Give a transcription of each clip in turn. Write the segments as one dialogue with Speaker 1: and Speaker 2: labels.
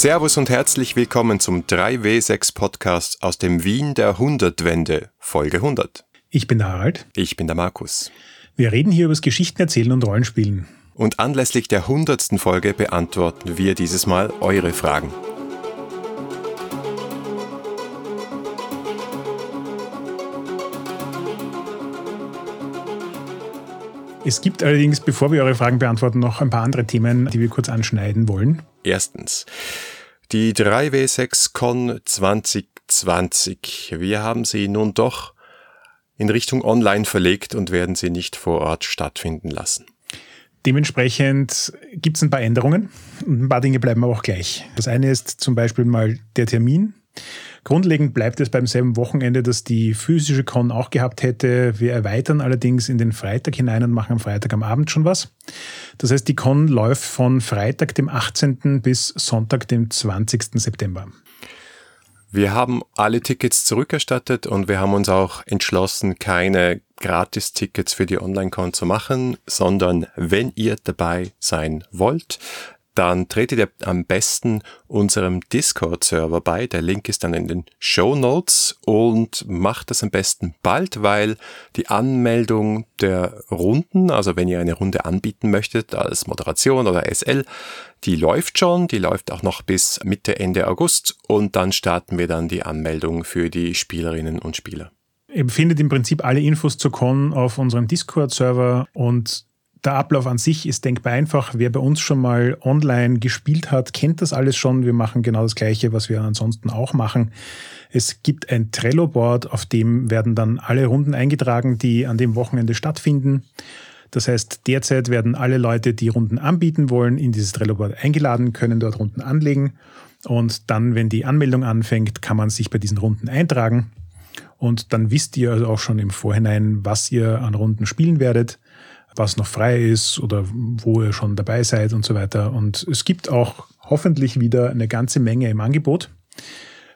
Speaker 1: Servus und herzlich willkommen zum 3W6 Podcast aus dem Wien der Hundertwende, Folge 100.
Speaker 2: Ich bin der Harald.
Speaker 1: Ich bin der Markus.
Speaker 2: Wir reden hier über das Geschichten erzählen und Rollenspielen.
Speaker 1: Und anlässlich der 100. Folge beantworten wir dieses Mal eure Fragen.
Speaker 2: Es gibt allerdings, bevor wir eure Fragen beantworten, noch ein paar andere Themen, die wir kurz anschneiden wollen.
Speaker 1: Erstens, die 3W6 Con 2020. Wir haben sie nun doch in Richtung Online verlegt und werden sie nicht vor Ort stattfinden lassen.
Speaker 2: Dementsprechend gibt es ein paar Änderungen und ein paar Dinge bleiben aber auch gleich. Das eine ist zum Beispiel mal der Termin. Grundlegend bleibt es beim selben Wochenende, das die physische Con auch gehabt hätte. Wir erweitern allerdings in den Freitag hinein und machen am Freitag am Abend schon was. Das heißt, die Con läuft von Freitag, dem 18. bis Sonntag, dem 20. September.
Speaker 1: Wir haben alle Tickets zurückerstattet und wir haben uns auch entschlossen, keine Gratis-Tickets für die Online-Con zu machen, sondern wenn ihr dabei sein wollt, dann tretet ihr am besten unserem Discord-Server bei. Der Link ist dann in den Show Notes und macht das am besten bald, weil die Anmeldung der Runden, also wenn ihr eine Runde anbieten möchtet als Moderation oder SL, die läuft schon, die läuft auch noch bis Mitte, Ende August und dann starten wir dann die Anmeldung für die Spielerinnen und Spieler.
Speaker 2: Ihr findet im Prinzip alle Infos zur Con auf unserem Discord-Server und der Ablauf an sich ist denkbar einfach. Wer bei uns schon mal online gespielt hat, kennt das alles schon. Wir machen genau das Gleiche, was wir ansonsten auch machen. Es gibt ein Trello-Board, auf dem werden dann alle Runden eingetragen, die an dem Wochenende stattfinden. Das heißt, derzeit werden alle Leute, die Runden anbieten wollen, in dieses Trello-Board eingeladen, können dort Runden anlegen. Und dann, wenn die Anmeldung anfängt, kann man sich bei diesen Runden eintragen. Und dann wisst ihr also auch schon im Vorhinein, was ihr an Runden spielen werdet was noch frei ist oder wo ihr schon dabei seid und so weiter. Und es gibt auch hoffentlich wieder eine ganze Menge im Angebot.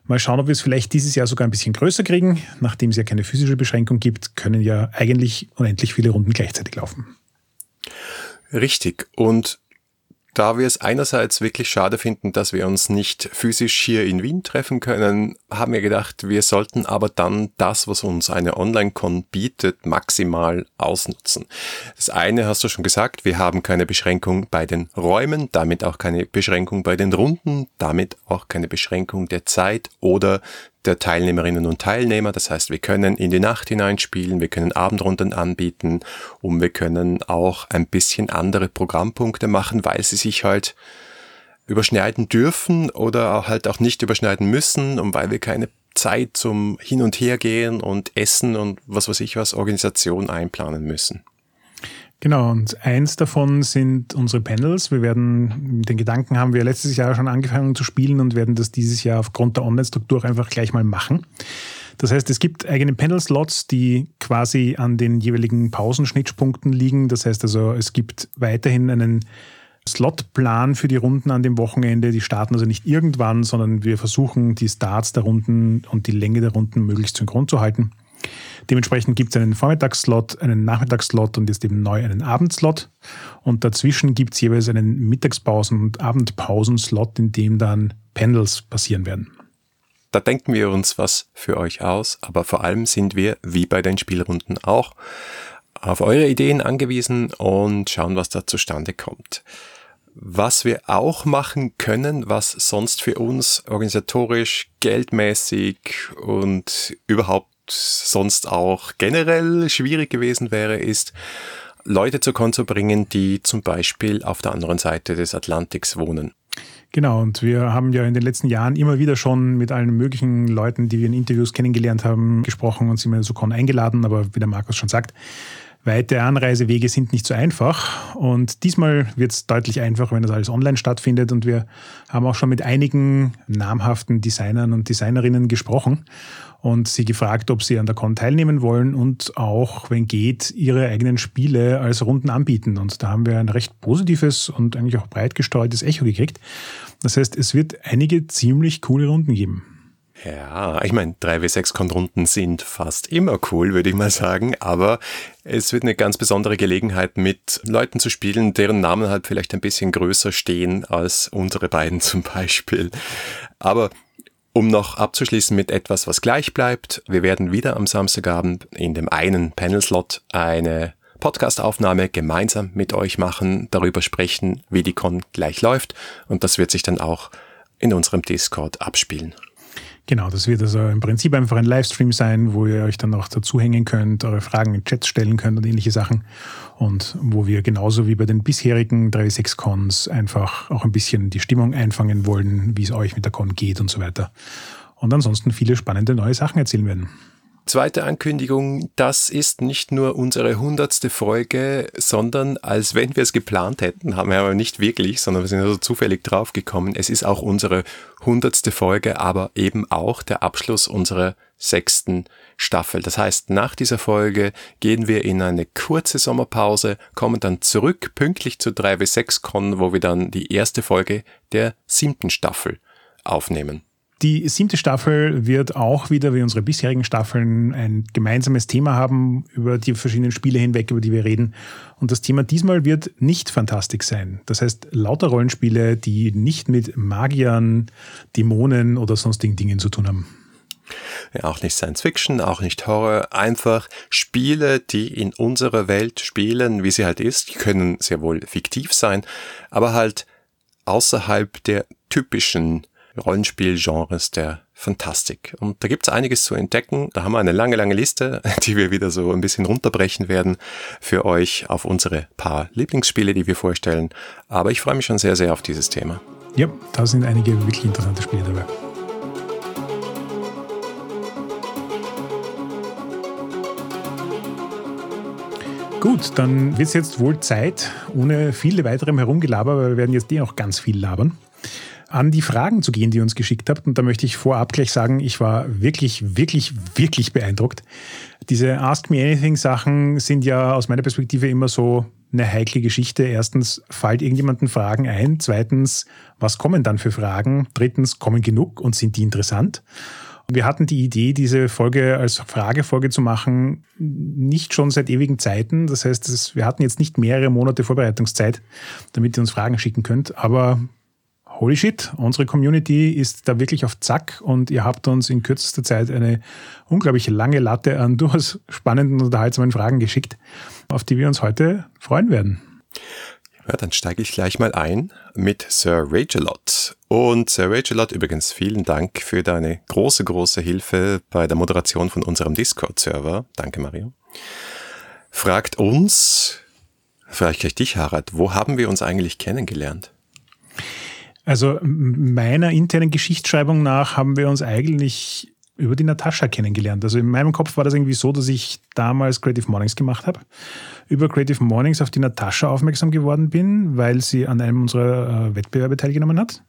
Speaker 2: Mal schauen, ob wir es vielleicht dieses Jahr sogar ein bisschen größer kriegen. Nachdem es ja keine physische Beschränkung gibt, können ja eigentlich unendlich viele Runden gleichzeitig laufen.
Speaker 1: Richtig. Und da wir es einerseits wirklich schade finden, dass wir uns nicht physisch hier in Wien treffen können, haben wir gedacht, wir sollten aber dann das, was uns eine Online-Con bietet, maximal ausnutzen. Das eine hast du schon gesagt, wir haben keine Beschränkung bei den Räumen, damit auch keine Beschränkung bei den Runden, damit auch keine Beschränkung der Zeit oder der Teilnehmerinnen und Teilnehmer. Das heißt, wir können in die Nacht hineinspielen, wir können Abendrunden anbieten und wir können auch ein bisschen andere Programmpunkte machen, weil sie sich halt überschneiden dürfen oder halt auch nicht überschneiden müssen und weil wir keine Zeit zum Hin und Her gehen und Essen und was weiß ich was Organisation einplanen müssen.
Speaker 2: Genau, und eins davon sind unsere Panels. Wir werden, den Gedanken haben wir letztes Jahr schon angefangen zu spielen und werden das dieses Jahr aufgrund der Online-Struktur einfach gleich mal machen. Das heißt, es gibt eigene Panel-Slots, die quasi an den jeweiligen Pausenschnittpunkten liegen. Das heißt also, es gibt weiterhin einen Slotplan für die Runden an dem Wochenende. Die starten also nicht irgendwann, sondern wir versuchen, die Starts der Runden und die Länge der Runden möglichst synchron zu halten. Dementsprechend gibt es einen Vormittagsslot, einen Nachmittagsslot und jetzt eben neu einen Abendslot. Und dazwischen gibt es jeweils einen Mittagspausen- und Abendpausenslot, in dem dann Panels passieren werden.
Speaker 1: Da denken wir uns was für euch aus, aber vor allem sind wir, wie bei den Spielrunden auch, auf eure Ideen angewiesen und schauen, was da zustande kommt. Was wir auch machen können, was sonst für uns organisatorisch, geldmäßig und überhaupt sonst auch generell schwierig gewesen wäre, ist, Leute zu bringen, die zum Beispiel auf der anderen Seite des Atlantiks wohnen.
Speaker 2: Genau, und wir haben ja in den letzten Jahren immer wieder schon mit allen möglichen Leuten, die wir in Interviews kennengelernt haben, gesprochen und sie mir zur Con eingeladen, aber wie der Markus schon sagt, Weite Anreisewege sind nicht so einfach. Und diesmal wird es deutlich einfacher, wenn das alles online stattfindet. Und wir haben auch schon mit einigen namhaften Designern und Designerinnen gesprochen und sie gefragt, ob sie an der Con teilnehmen wollen und auch, wenn geht, ihre eigenen Spiele als Runden anbieten. Und da haben wir ein recht positives und eigentlich auch breit gestreutes Echo gekriegt. Das heißt, es wird einige ziemlich coole Runden geben.
Speaker 1: Ja, ich meine, 3W6-Con-Runden sind fast immer cool, würde ich mal sagen, aber es wird eine ganz besondere Gelegenheit, mit Leuten zu spielen, deren Namen halt vielleicht ein bisschen größer stehen als unsere beiden zum Beispiel. Aber um noch abzuschließen mit etwas, was gleich bleibt, wir werden wieder am Samstagabend in dem einen Panel-Slot eine Podcastaufnahme gemeinsam mit euch machen, darüber sprechen, wie die Con gleich läuft und das wird sich dann auch in unserem Discord abspielen.
Speaker 2: Genau, das wird also im Prinzip einfach ein Livestream sein, wo ihr euch dann auch dazuhängen könnt, eure Fragen in Chats stellen könnt und ähnliche Sachen. Und wo wir genauso wie bei den bisherigen 3.6-Cons einfach auch ein bisschen die Stimmung einfangen wollen, wie es euch mit der Con geht und so weiter. Und ansonsten viele spannende neue Sachen erzählen werden.
Speaker 1: Zweite Ankündigung, das ist nicht nur unsere hundertste Folge, sondern als wenn wir es geplant hätten, haben wir aber nicht wirklich, sondern wir sind also zufällig draufgekommen. Es ist auch unsere hundertste Folge, aber eben auch der Abschluss unserer sechsten Staffel. Das heißt, nach dieser Folge gehen wir in eine kurze Sommerpause, kommen dann zurück pünktlich zu 3W6Con, wo wir dann die erste Folge der siebten Staffel aufnehmen.
Speaker 2: Die siebte Staffel wird auch wieder wie unsere bisherigen Staffeln ein gemeinsames Thema haben über die verschiedenen Spiele hinweg, über die wir reden. Und das Thema diesmal wird nicht Fantastik sein. Das heißt, lauter Rollenspiele, die nicht mit Magiern, Dämonen oder sonstigen Dingen zu tun haben.
Speaker 1: Ja, auch nicht Science Fiction, auch nicht Horror, einfach Spiele, die in unserer Welt spielen, wie sie halt ist. Die können sehr wohl fiktiv sein, aber halt außerhalb der typischen Rollenspielgenres der Fantastik. Und da gibt's einiges zu entdecken. Da haben wir eine lange, lange Liste, die wir wieder so ein bisschen runterbrechen werden für euch auf unsere paar Lieblingsspiele, die wir vorstellen. Aber ich freue mich schon sehr, sehr auf dieses Thema.
Speaker 2: Ja, da sind einige wirklich interessante Spiele dabei. Gut, dann wird es jetzt wohl Zeit, ohne viele weiterem Herumgelaber, weil wir werden jetzt eh auch ganz viel labern an die Fragen zu gehen, die ihr uns geschickt habt. Und da möchte ich vorab gleich sagen, ich war wirklich, wirklich, wirklich beeindruckt. Diese Ask Me Anything Sachen sind ja aus meiner Perspektive immer so eine heikle Geschichte. Erstens, fällt irgendjemanden Fragen ein? Zweitens, was kommen dann für Fragen? Drittens, kommen genug und sind die interessant? Wir hatten die Idee, diese Folge als Fragefolge zu machen, nicht schon seit ewigen Zeiten. Das heißt, wir hatten jetzt nicht mehrere Monate Vorbereitungszeit, damit ihr uns Fragen schicken könnt. Aber holy shit, unsere Community ist da wirklich auf Zack und ihr habt uns in kürzester Zeit eine unglaublich lange Latte an durchaus spannenden und unterhaltsamen Fragen geschickt, auf die wir uns heute freuen werden.
Speaker 1: Ja, dann steige ich gleich mal ein mit Sir Ragelot. Und Sir Ragelot, übrigens vielen Dank für deine große, große Hilfe bei der Moderation von unserem Discord-Server. Danke, Mario. Fragt uns, vielleicht gleich dich, Harald, wo haben wir uns eigentlich kennengelernt?
Speaker 2: Also meiner internen Geschichtsschreibung nach haben wir uns eigentlich über die Natascha kennengelernt. Also in meinem Kopf war das irgendwie so, dass ich damals Creative Mornings gemacht habe, über Creative Mornings auf die Natascha aufmerksam geworden bin, weil sie an einem unserer äh, Wettbewerbe teilgenommen hat.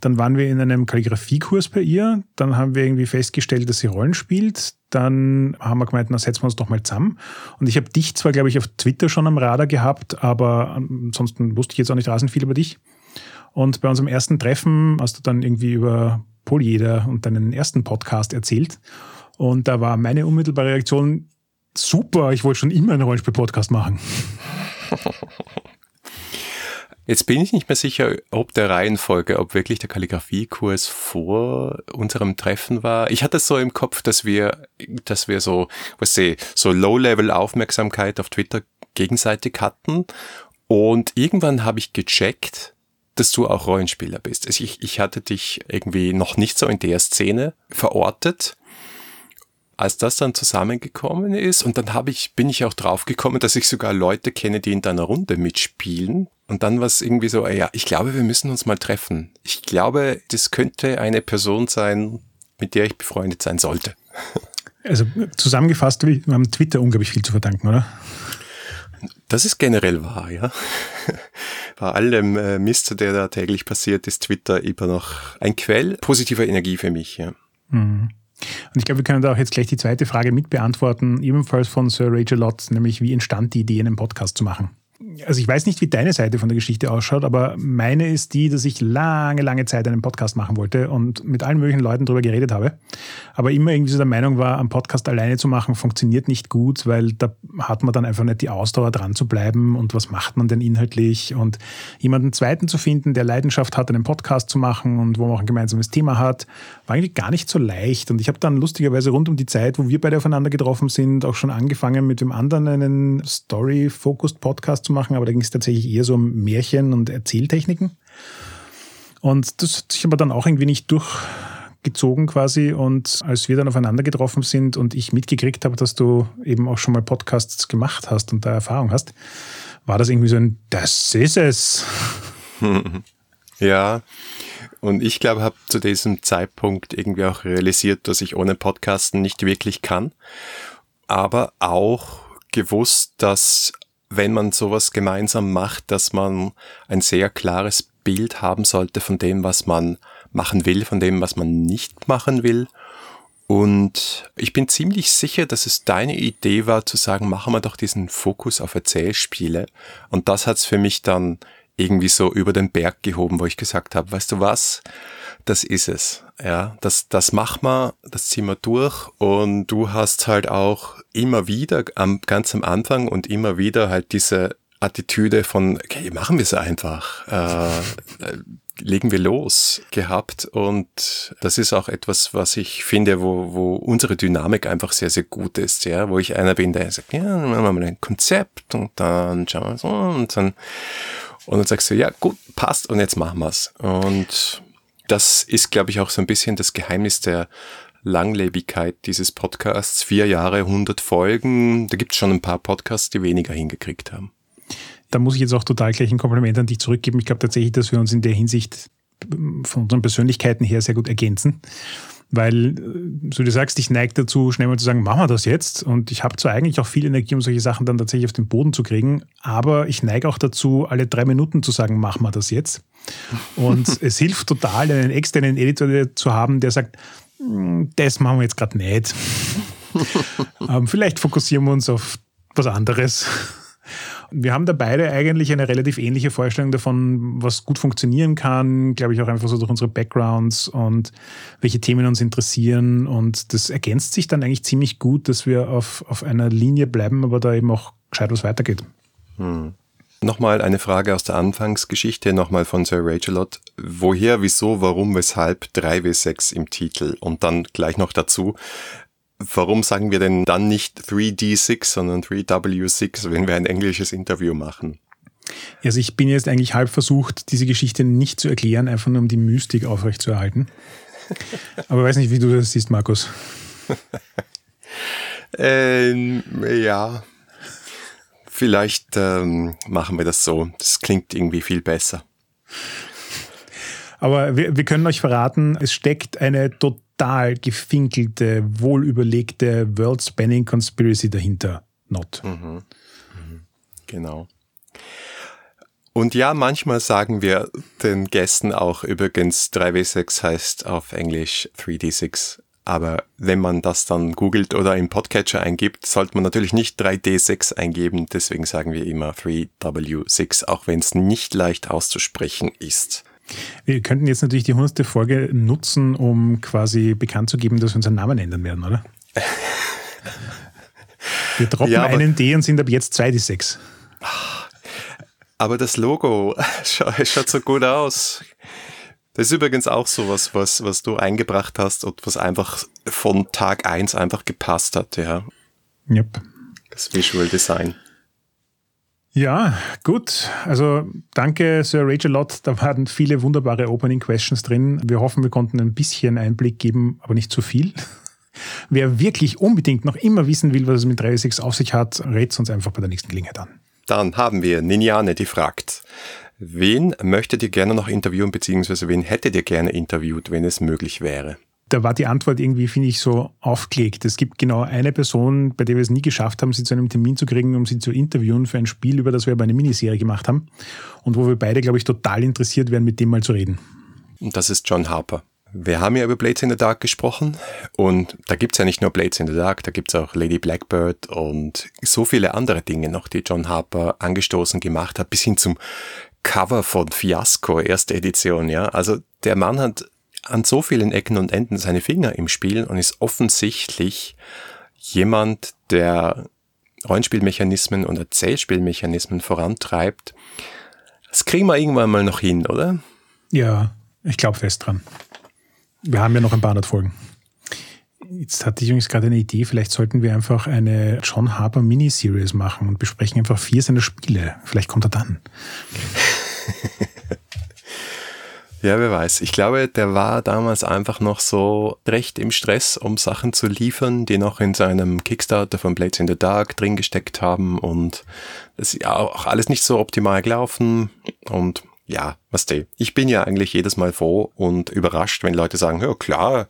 Speaker 2: Dann waren wir in einem Kalligrafiekurs bei ihr. Dann haben wir irgendwie festgestellt, dass sie Rollen spielt. Dann haben wir gemeint, na setzen wir uns doch mal zusammen. Und ich habe dich zwar, glaube ich, auf Twitter schon am Radar gehabt, aber ansonsten wusste ich jetzt auch nicht rasend viel über dich. Und bei unserem ersten Treffen hast du dann irgendwie über Polyeder und deinen ersten Podcast erzählt. Und da war meine unmittelbare Reaktion, super, ich wollte schon immer einen Rollenspiel-Podcast machen.
Speaker 1: Jetzt bin ich nicht mehr sicher, ob der Reihenfolge, ob wirklich der Kalligrafiekurs vor unserem Treffen war. Ich hatte es so im Kopf, dass wir, dass wir so, was ich, so Low-Level-Aufmerksamkeit auf Twitter gegenseitig hatten. Und irgendwann habe ich gecheckt, dass du auch Rollenspieler bist. Also ich, ich hatte dich irgendwie noch nicht so in der Szene verortet. Als das dann zusammengekommen ist und dann habe ich, bin ich auch draufgekommen, dass ich sogar Leute kenne, die in deiner Runde mitspielen. Und dann war es irgendwie so, ja, ich glaube, wir müssen uns mal treffen. Ich glaube, das könnte eine Person sein, mit der ich befreundet sein sollte.
Speaker 2: Also zusammengefasst, wir haben Twitter unglaublich viel zu verdanken, oder?
Speaker 1: Das ist generell wahr, ja. Bei allem äh, Mist, der da täglich passiert, ist Twitter immer noch ein Quell positiver Energie für mich, ja.
Speaker 2: Mhm. Und ich glaube, wir können da auch jetzt gleich die zweite Frage mit beantworten, ebenfalls von Sir Rachel Lott, nämlich wie entstand die Idee, einen Podcast zu machen? Also ich weiß nicht, wie deine Seite von der Geschichte ausschaut, aber meine ist die, dass ich lange, lange Zeit einen Podcast machen wollte und mit allen möglichen Leuten darüber geredet habe. Aber immer irgendwie so der Meinung war, einen Podcast alleine zu machen, funktioniert nicht gut, weil da hat man dann einfach nicht die Ausdauer dran zu bleiben und was macht man denn inhaltlich und jemanden zweiten zu finden, der Leidenschaft hat, einen Podcast zu machen und wo man auch ein gemeinsames Thema hat, war eigentlich gar nicht so leicht. Und ich habe dann lustigerweise rund um die Zeit, wo wir beide aufeinander getroffen sind, auch schon angefangen mit dem anderen einen Story-Focused Podcast machen, aber da ging es tatsächlich eher so um Märchen und Erzähltechniken. Und das hat sich aber dann auch irgendwie nicht durchgezogen quasi. Und als wir dann aufeinander getroffen sind und ich mitgekriegt habe, dass du eben auch schon mal Podcasts gemacht hast und da Erfahrung hast, war das irgendwie so ein, das ist es.
Speaker 1: Ja, und ich glaube, habe zu diesem Zeitpunkt irgendwie auch realisiert, dass ich ohne Podcasten nicht wirklich kann, aber auch gewusst, dass wenn man sowas gemeinsam macht, dass man ein sehr klares Bild haben sollte von dem, was man machen will, von dem, was man nicht machen will. Und ich bin ziemlich sicher, dass es deine Idee war, zu sagen, machen wir doch diesen Fokus auf Erzählspiele. Und das hat's für mich dann irgendwie so über den Berg gehoben, wo ich gesagt habe, weißt du was, das ist es. Ja, das, das machen wir, das ziehen wir durch und du hast halt auch immer wieder am, ganz am Anfang und immer wieder halt diese Attitüde von, okay, machen wir es einfach, äh, äh, legen wir los gehabt und das ist auch etwas, was ich finde, wo, wo unsere Dynamik einfach sehr, sehr gut ist, ja, wo ich einer bin, der sagt, ja, dann machen wir mal ein Konzept und dann schauen wir so und dann und dann sagst du, ja, gut, passt und jetzt machen wir's. Und das ist, glaube ich, auch so ein bisschen das Geheimnis der Langlebigkeit dieses Podcasts. Vier Jahre, 100 Folgen. Da gibt es schon ein paar Podcasts, die weniger hingekriegt haben.
Speaker 2: Da muss ich jetzt auch total gleich ein Kompliment an dich zurückgeben. Ich glaube tatsächlich, dass wir uns in der Hinsicht von unseren Persönlichkeiten her sehr gut ergänzen. Weil, äh, so du sagst, ich neige dazu, schnell mal zu sagen, machen wir das jetzt. Und ich habe zwar eigentlich auch viel Energie, um solche Sachen dann tatsächlich auf den Boden zu kriegen, aber ich neige auch dazu, alle drei Minuten zu sagen, machen wir das jetzt. Und es hilft total, einen externen Editor zu haben, der sagt, hm, das machen wir jetzt gerade nicht. ähm, vielleicht fokussieren wir uns auf was anderes. Wir haben da beide eigentlich eine relativ ähnliche Vorstellung davon, was gut funktionieren kann, glaube ich auch einfach so durch unsere Backgrounds und welche Themen uns interessieren. Und das ergänzt sich dann eigentlich ziemlich gut, dass wir auf, auf einer Linie bleiben, aber da eben auch gescheit was weitergeht.
Speaker 1: Hm. Nochmal eine Frage aus der Anfangsgeschichte, nochmal von Sir Rachelot. Woher, wieso, warum, weshalb 3W6 im Titel? Und dann gleich noch dazu, warum sagen wir denn dann nicht 3D6, sondern 3W6, wenn wir ein englisches Interview machen?
Speaker 2: Also ich bin jetzt eigentlich halb versucht, diese Geschichte nicht zu erklären, einfach nur um die Mystik aufrechtzuerhalten. Aber ich weiß nicht, wie du das siehst, Markus.
Speaker 1: ähm, ja, vielleicht ähm, machen wir das so. Das klingt irgendwie viel besser.
Speaker 2: Aber wir, wir können euch verraten, es steckt eine total gefinkelte, wohlüberlegte World-Spanning Conspiracy dahinter. Not. Mhm.
Speaker 1: Mhm. Genau. Und ja, manchmal sagen wir den Gästen auch übrigens 3W6 heißt auf Englisch 3D6. Aber wenn man das dann googelt oder im Podcatcher eingibt, sollte man natürlich nicht 3D6 eingeben. Deswegen sagen wir immer 3W6, auch wenn es nicht leicht auszusprechen ist.
Speaker 2: Wir könnten jetzt natürlich die 100. Folge nutzen, um quasi bekannt zu geben, dass wir unseren Namen ändern werden, oder? Wir droppen ja, einen D und sind ab jetzt 2D6.
Speaker 1: Aber das Logo schaut, schaut so gut aus. Das ist übrigens auch sowas, was, was du eingebracht hast und was einfach von Tag 1 einfach gepasst hat, ja.
Speaker 2: Yep.
Speaker 1: Das Visual Design.
Speaker 2: Ja, gut. Also danke, Sir Rachel Lott. Da waren viele wunderbare Opening Questions drin. Wir hoffen, wir konnten ein bisschen Einblick geben, aber nicht zu viel. Wer wirklich unbedingt noch immer wissen will, was es mit 3.6 auf sich hat, rät uns einfach bei der nächsten Gelegenheit an.
Speaker 1: Dann haben wir Ninjane, die fragt, wen möchtet ihr gerne noch interviewen, beziehungsweise wen hättet ihr gerne interviewt, wenn es möglich wäre?
Speaker 2: Da war die Antwort irgendwie, finde ich, so aufgelegt. Es gibt genau eine Person, bei der wir es nie geschafft haben, sie zu einem Termin zu kriegen, um sie zu interviewen für ein Spiel, über das wir aber eine Miniserie gemacht haben und wo wir beide, glaube ich, total interessiert wären, mit dem mal zu reden.
Speaker 1: Und das ist John Harper. Wir haben ja über Blades in the Dark gesprochen und da gibt's ja nicht nur Blades in the Dark, da gibt's auch Lady Blackbird und so viele andere Dinge noch, die John Harper angestoßen gemacht hat, bis hin zum Cover von Fiasco, erste Edition, ja. Also der Mann hat an so vielen Ecken und Enden seine Finger im Spiel und ist offensichtlich jemand, der Rollenspielmechanismen und Erzählspielmechanismen vorantreibt. Das kriegen wir irgendwann mal noch hin, oder?
Speaker 2: Ja, ich glaube fest dran. Wir haben ja noch ein paar hundert Folgen. Jetzt hatte ich übrigens gerade eine Idee, vielleicht sollten wir einfach eine John Harper Miniseries machen und besprechen einfach vier seiner Spiele. Vielleicht kommt er dann.
Speaker 1: Ja, wer weiß. Ich glaube, der war damals einfach noch so recht im Stress, um Sachen zu liefern, die noch in seinem Kickstarter von Blades in the Dark drin gesteckt haben und das ist ja auch alles nicht so optimal gelaufen und ja, was der. Ich bin ja eigentlich jedes Mal froh und überrascht, wenn Leute sagen, ja klar,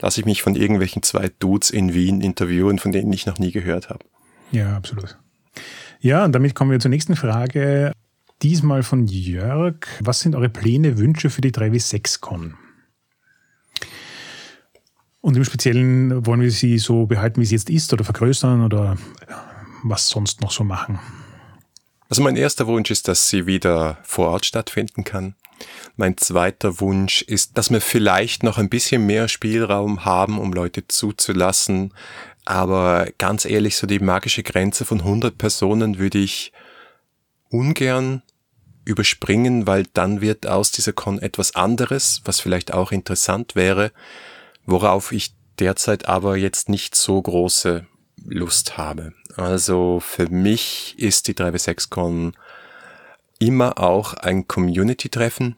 Speaker 1: lasse ich mich von irgendwelchen zwei Dudes in Wien interviewen, von denen ich noch nie gehört habe.
Speaker 2: Ja, absolut. Ja, und damit kommen wir zur nächsten Frage. Diesmal von Jörg. Was sind eure Pläne, Wünsche für die 3W6-Con? Und im Speziellen wollen wir sie so behalten, wie sie jetzt ist, oder vergrößern oder was sonst noch so machen?
Speaker 1: Also mein erster Wunsch ist, dass sie wieder vor Ort stattfinden kann. Mein zweiter Wunsch ist, dass wir vielleicht noch ein bisschen mehr Spielraum haben, um Leute zuzulassen. Aber ganz ehrlich, so die magische Grenze von 100 Personen würde ich ungern überspringen, weil dann wird aus dieser Con etwas anderes, was vielleicht auch interessant wäre, worauf ich derzeit aber jetzt nicht so große Lust habe. Also für mich ist die 3W6Con immer auch ein Community-Treffen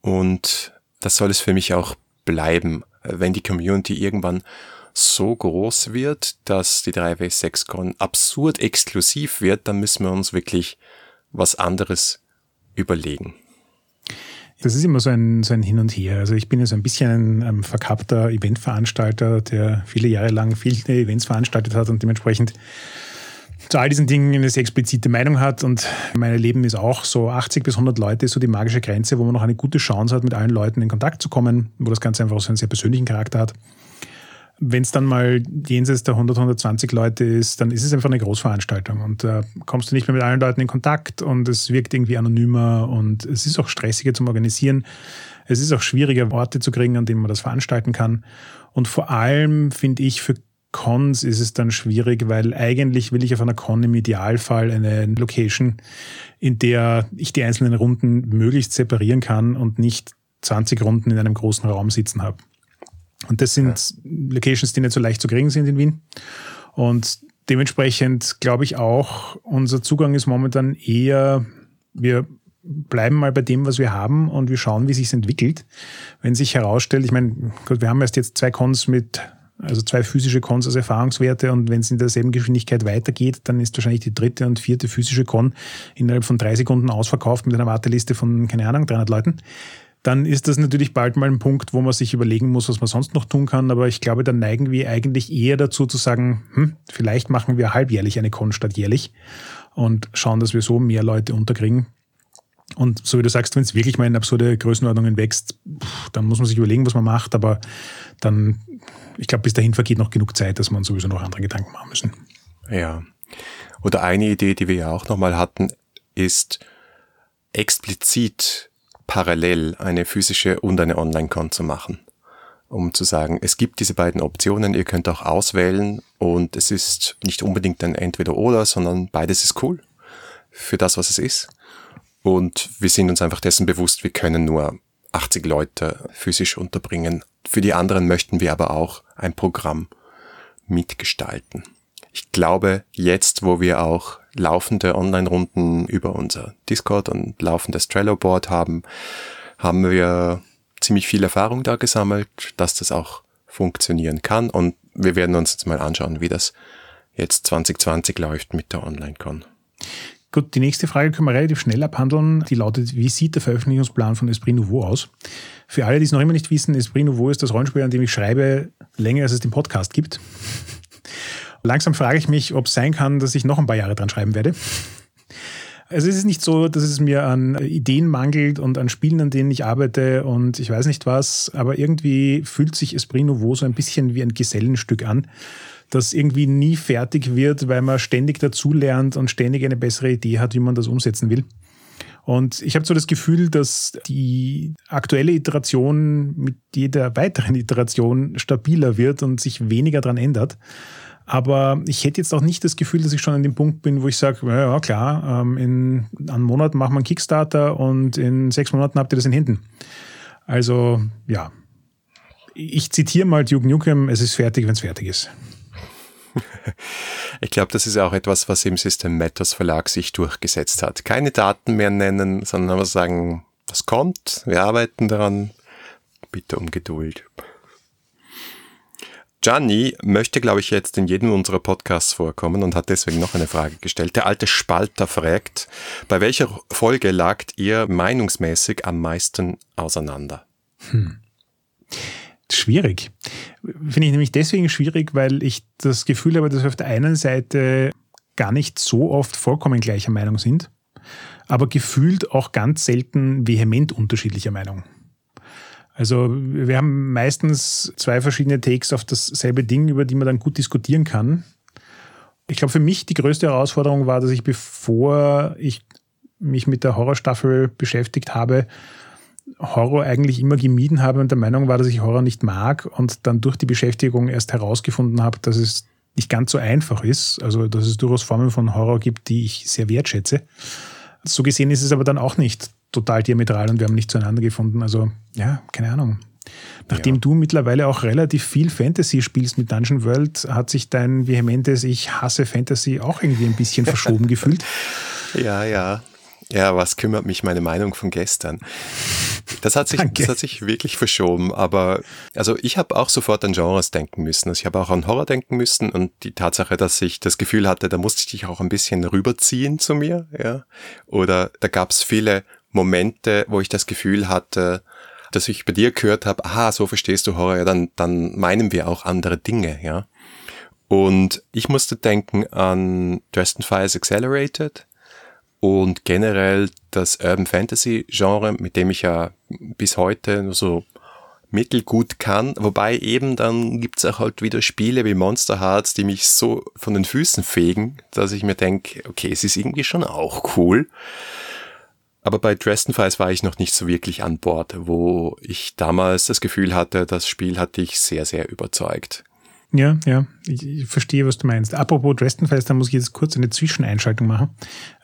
Speaker 1: und das soll es für mich auch bleiben. Wenn die Community irgendwann so groß wird, dass die 3W6Con absurd exklusiv wird, dann müssen wir uns wirklich was anderes überlegen.
Speaker 2: Das ist immer so ein, so ein Hin und Her. Also ich bin ja so ein bisschen ein, ein verkappter Eventveranstalter, der viele Jahre lang viele Events veranstaltet hat und dementsprechend zu all diesen Dingen eine sehr explizite Meinung hat. Und mein Leben ist auch so 80 bis 100 Leute ist so die magische Grenze, wo man noch eine gute Chance hat, mit allen Leuten in Kontakt zu kommen, wo das Ganze einfach so einen sehr persönlichen Charakter hat. Wenn es dann mal jenseits der 100, 120 Leute ist, dann ist es einfach eine Großveranstaltung und da äh, kommst du nicht mehr mit allen Leuten in Kontakt und es wirkt irgendwie anonymer und es ist auch stressiger zum Organisieren. Es ist auch schwieriger, Orte zu kriegen, an denen man das veranstalten kann. Und vor allem finde ich, für Cons ist es dann schwierig, weil eigentlich will ich auf einer Con im Idealfall eine Location, in der ich die einzelnen Runden möglichst separieren kann und nicht 20 Runden in einem großen Raum sitzen habe. Und das sind ja. Locations, die nicht so leicht zu kriegen sind in Wien. Und dementsprechend glaube ich auch, unser Zugang ist momentan eher, wir bleiben mal bei dem, was wir haben und wir schauen, wie sich entwickelt. Wenn sich herausstellt, ich meine, wir haben erst jetzt zwei Cons mit, also zwei physische Cons als Erfahrungswerte und wenn es in derselben Geschwindigkeit weitergeht, dann ist wahrscheinlich die dritte und vierte physische Con innerhalb von drei Sekunden ausverkauft mit einer Warteliste von, keine Ahnung, 300 Leuten dann ist das natürlich bald mal ein Punkt, wo man sich überlegen muss, was man sonst noch tun kann. Aber ich glaube, da neigen wir eigentlich eher dazu zu sagen, hm, vielleicht machen wir halbjährlich eine Con statt jährlich und schauen, dass wir so mehr Leute unterkriegen. Und so wie du sagst, wenn es wirklich mal in absurde Größenordnungen wächst, dann muss man sich überlegen, was man macht. Aber dann, ich glaube, bis dahin vergeht noch genug Zeit, dass man sowieso noch andere Gedanken machen müssen.
Speaker 1: Ja. Oder eine Idee, die wir ja auch nochmal hatten, ist explizit parallel eine physische und eine Online-Con zu machen. Um zu sagen, es gibt diese beiden Optionen, ihr könnt auch auswählen und es ist nicht unbedingt ein Entweder-Oder, sondern beides ist cool für das, was es ist. Und wir sind uns einfach dessen bewusst, wir können nur 80 Leute physisch unterbringen. Für die anderen möchten wir aber auch ein Programm mitgestalten. Ich glaube, jetzt, wo wir auch laufende Online-Runden über unser Discord und laufendes Trello-Board haben, haben wir ziemlich viel Erfahrung da gesammelt, dass das auch funktionieren kann. Und wir werden uns jetzt mal anschauen, wie das jetzt 2020 läuft mit der Online-Con.
Speaker 2: Gut, die nächste Frage können wir relativ schnell abhandeln. Die lautet, wie sieht der Veröffentlichungsplan von Esprit Nouveau aus? Für alle, die es noch immer nicht wissen, Esprit Nouveau ist das Rollenspiel, an dem ich schreibe, länger als es den Podcast gibt. Langsam frage ich mich, ob es sein kann, dass ich noch ein paar Jahre dran schreiben werde. Also es ist nicht so, dass es mir an Ideen mangelt und an Spielen, an denen ich arbeite und ich weiß nicht was, aber irgendwie fühlt sich Esprit Nouveau so ein bisschen wie ein Gesellenstück an, das irgendwie nie fertig wird, weil man ständig dazulernt und ständig eine bessere Idee hat, wie man das umsetzen will. Und ich habe so das Gefühl, dass die aktuelle Iteration mit jeder weiteren Iteration stabiler wird und sich weniger dran ändert. Aber ich hätte jetzt auch nicht das Gefühl, dass ich schon an dem Punkt bin, wo ich sage, ja, klar, ähm, in einem Monat machen wir einen Kickstarter und in sechs Monaten habt ihr das in Händen. Also ja, ich zitiere mal Duke Nukem, es ist fertig, wenn es fertig ist.
Speaker 1: Ich glaube, das ist auch etwas, was im System Matters Verlag sich durchgesetzt hat. Keine Daten mehr nennen, sondern aber sagen, was kommt, wir arbeiten daran. Bitte um Geduld. Gianni möchte, glaube ich, jetzt in jedem unserer Podcasts vorkommen und hat deswegen noch eine Frage gestellt. Der alte Spalter fragt, bei welcher Folge lagt ihr meinungsmäßig am meisten auseinander? Hm.
Speaker 2: Schwierig. Finde ich nämlich deswegen schwierig, weil ich das Gefühl habe, dass wir auf der einen Seite gar nicht so oft vollkommen gleicher Meinung sind, aber gefühlt auch ganz selten vehement unterschiedlicher Meinung. Also wir haben meistens zwei verschiedene Takes auf dasselbe Ding, über die man dann gut diskutieren kann. Ich glaube, für mich die größte Herausforderung war, dass ich, bevor ich mich mit der Horrorstaffel beschäftigt habe, Horror eigentlich immer gemieden habe und der Meinung war, dass ich Horror nicht mag und dann durch die Beschäftigung erst herausgefunden habe, dass es nicht ganz so einfach ist. Also, dass es durchaus Formen von Horror gibt, die ich sehr wertschätze. So gesehen ist es aber dann auch nicht total diametral und wir haben nicht zueinander gefunden. Also, ja, keine Ahnung. Nachdem ja. du mittlerweile auch relativ viel Fantasy spielst mit Dungeon World, hat sich dein vehementes Ich hasse Fantasy auch irgendwie ein bisschen verschoben gefühlt.
Speaker 1: Ja, ja. Ja, was kümmert mich meine Meinung von gestern? Das hat sich, das hat sich wirklich verschoben. Aber also ich habe auch sofort an Genres denken müssen. Also ich habe auch an Horror denken müssen und die Tatsache, dass ich das Gefühl hatte, da musste ich dich auch ein bisschen rüberziehen zu mir. Ja, oder da gab es viele Momente, wo ich das Gefühl hatte, dass ich bei dir gehört habe, aha, so verstehst du Horror, ja, dann, dann meinen wir auch andere Dinge, ja. Und ich musste denken an Dresden Files Accelerated, und generell das Urban Fantasy Genre, mit dem ich ja bis heute nur so mittelgut kann. Wobei eben dann gibt's auch halt wieder Spiele wie Monster Hearts, die mich so von den Füßen fegen, dass ich mir denke, okay, es ist irgendwie schon auch cool. Aber bei Dresden Files war ich noch nicht so wirklich an Bord, wo ich damals das Gefühl hatte, das Spiel hat dich sehr, sehr überzeugt.
Speaker 2: Ja, ja, ich, verstehe, was du meinst. Apropos Dresdenfest, da muss ich jetzt kurz eine Zwischeneinschaltung machen.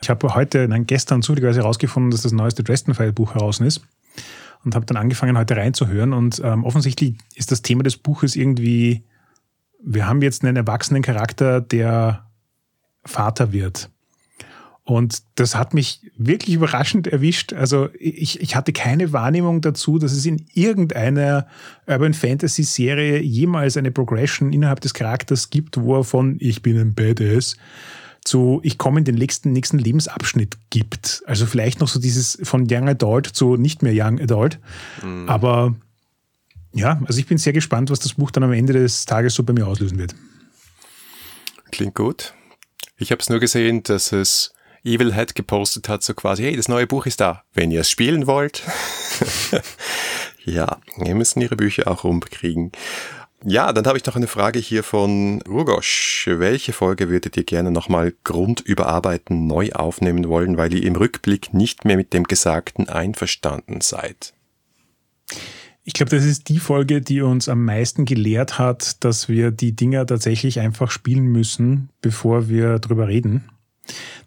Speaker 2: Ich habe heute, nein, gestern zufälligerweise herausgefunden, dass das neueste Dresdenfile-Buch heraus ist und habe dann angefangen, heute reinzuhören. Und ähm, offensichtlich ist das Thema des Buches irgendwie, wir haben jetzt einen erwachsenen Charakter, der Vater wird. Und das hat mich wirklich überraschend erwischt. Also ich, ich hatte keine Wahrnehmung dazu, dass es in irgendeiner Urban Fantasy Serie jemals eine Progression innerhalb des Charakters gibt, wo er von ich bin ein Badass zu ich komme in den nächsten, nächsten Lebensabschnitt gibt. Also vielleicht noch so dieses von Young Adult zu nicht mehr Young Adult. Mhm. Aber ja, also ich bin sehr gespannt, was das Buch dann am Ende des Tages so bei mir auslösen wird.
Speaker 1: Klingt gut. Ich habe es nur gesehen, dass es Evil Head gepostet hat, so quasi, hey, das neue Buch ist da, wenn ihr es spielen wollt. ja, wir müssen ihre Bücher auch rumkriegen. Ja, dann habe ich noch eine Frage hier von Rugosch. Welche Folge würdet ihr gerne nochmal grundüberarbeiten, neu aufnehmen wollen, weil ihr im Rückblick nicht mehr mit dem Gesagten einverstanden seid?
Speaker 2: Ich glaube, das ist die Folge, die uns am meisten gelehrt hat, dass wir die Dinger tatsächlich einfach spielen müssen, bevor wir drüber reden.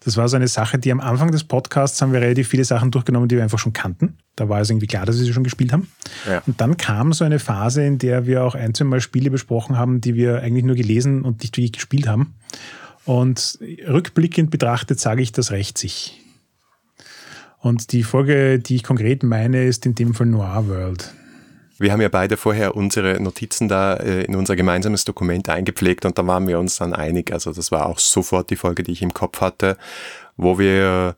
Speaker 2: Das war so eine Sache, die am Anfang des Podcasts haben wir relativ viele Sachen durchgenommen, die wir einfach schon kannten. Da war es irgendwie klar, dass wir sie schon gespielt haben. Ja. Und dann kam so eine Phase, in der wir auch ein, zwei Mal Spiele besprochen haben, die wir eigentlich nur gelesen und nicht wirklich gespielt haben. Und rückblickend betrachtet sage ich, das rächt sich. Und die Folge, die ich konkret meine, ist in dem Fall Noir World.
Speaker 1: Wir haben ja beide vorher unsere Notizen da äh, in unser gemeinsames Dokument eingepflegt und da waren wir uns dann einig. Also das war auch sofort die Folge, die ich im Kopf hatte, wo wir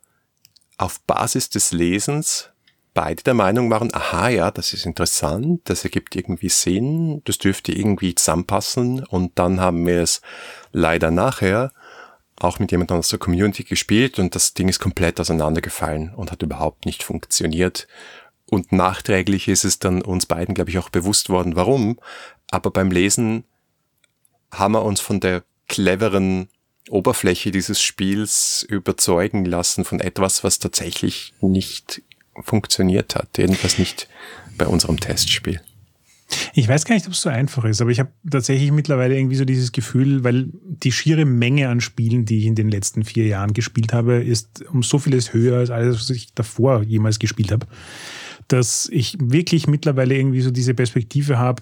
Speaker 1: auf Basis des Lesens beide der Meinung waren, aha, ja, das ist interessant, das ergibt irgendwie Sinn, das dürfte irgendwie zusammenpassen und dann haben wir es leider nachher auch mit jemandem aus der Community gespielt und das Ding ist komplett auseinandergefallen und hat überhaupt nicht funktioniert. Und nachträglich ist es dann uns beiden, glaube ich, auch bewusst worden, warum. Aber beim Lesen haben wir uns von der cleveren Oberfläche dieses Spiels überzeugen lassen von etwas, was tatsächlich nicht funktioniert hat. Jedenfalls nicht bei unserem Testspiel.
Speaker 2: Ich weiß gar nicht, ob es so einfach ist, aber ich habe tatsächlich mittlerweile irgendwie so dieses Gefühl, weil die schiere Menge an Spielen, die ich in den letzten vier Jahren gespielt habe, ist um so vieles höher als alles, was ich davor jemals gespielt habe, dass ich wirklich mittlerweile irgendwie so diese Perspektive habe.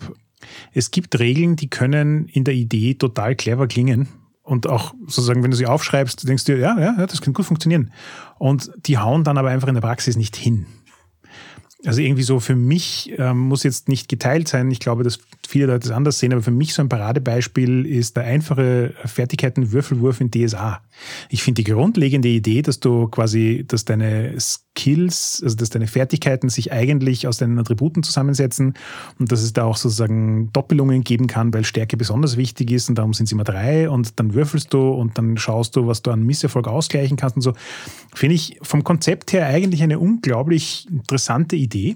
Speaker 2: Es gibt Regeln, die können in der Idee total clever klingen und auch sozusagen, wenn du sie aufschreibst, denkst du, ja, ja, das kann gut funktionieren. Und die hauen dann aber einfach in der Praxis nicht hin. Also irgendwie so für mich ähm, muss jetzt nicht geteilt sein. Ich glaube, dass viele Leute das anders sehen, aber für mich so ein Paradebeispiel ist der einfache Fertigkeiten-Würfelwurf in DSA. Ich finde die grundlegende Idee, dass du quasi, dass deine Skills, also dass deine Fertigkeiten sich eigentlich aus deinen Attributen zusammensetzen und dass es da auch sozusagen Doppelungen geben kann, weil Stärke besonders wichtig ist und darum sind es immer drei und dann würfelst du und dann schaust du, was du an Misserfolg ausgleichen kannst und so. Finde ich vom Konzept her eigentlich eine unglaublich interessante Idee.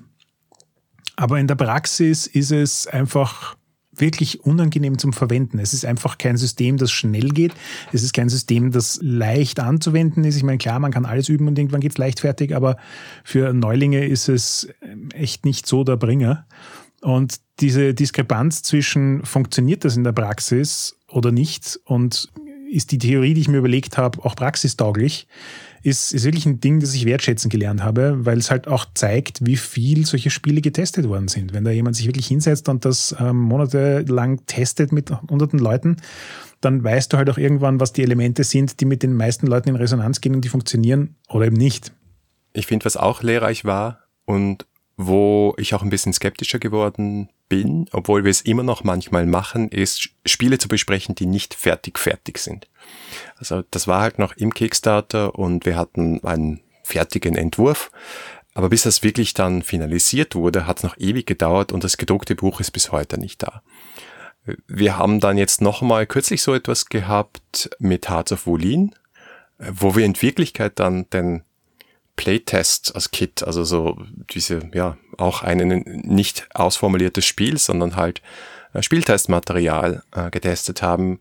Speaker 2: Aber in der Praxis ist es einfach wirklich unangenehm zum Verwenden. Es ist einfach kein System, das schnell geht. Es ist kein System, das leicht anzuwenden ist. Ich meine, klar, man kann alles üben und irgendwann geht es leichtfertig, aber für Neulinge ist es echt nicht so der Bringer. Und diese Diskrepanz zwischen funktioniert das in der Praxis oder nicht und ist die Theorie, die ich mir überlegt habe, auch praxistauglich, ist, ist wirklich ein Ding, das ich wertschätzen gelernt habe, weil es halt auch zeigt, wie viel solche Spiele getestet worden sind. Wenn da jemand sich wirklich hinsetzt und das ähm, monatelang testet mit hunderten Leuten, dann weißt du halt auch irgendwann, was die Elemente sind, die mit den meisten Leuten in Resonanz gehen und die funktionieren oder eben nicht.
Speaker 1: Ich finde, was auch lehrreich war und wo ich auch ein bisschen skeptischer geworden bin, obwohl wir es immer noch manchmal machen, ist Spiele zu besprechen, die nicht fertig fertig sind. Also das war halt noch im Kickstarter und wir hatten einen fertigen Entwurf. Aber bis das wirklich dann finalisiert wurde, hat es noch ewig gedauert und das gedruckte Buch ist bis heute nicht da. Wir haben dann jetzt nochmal kürzlich so etwas gehabt mit Hearts of Wolin, wo wir in Wirklichkeit dann den Playtest als Kit, also so diese, ja, auch ein nicht ausformuliertes Spiel, sondern halt Spieltestmaterial äh, getestet haben,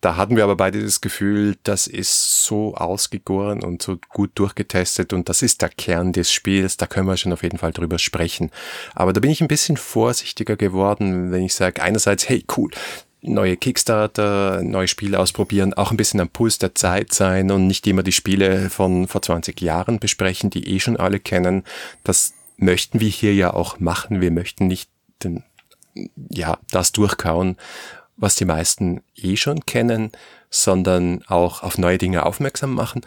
Speaker 1: da hatten wir aber beide das Gefühl, das ist so ausgegoren und so gut durchgetestet und das ist der Kern des Spiels, da können wir schon auf jeden Fall drüber sprechen. Aber da bin ich ein bisschen vorsichtiger geworden, wenn ich sage, einerseits, hey, cool, neue Kickstarter, neue Spiele ausprobieren, auch ein bisschen am Puls der Zeit sein und nicht immer die Spiele von vor 20 Jahren besprechen, die eh schon alle kennen. Das möchten wir hier ja auch machen. Wir möchten nicht den, ja, das durchkauen was die meisten eh schon kennen, sondern auch auf neue Dinge aufmerksam machen.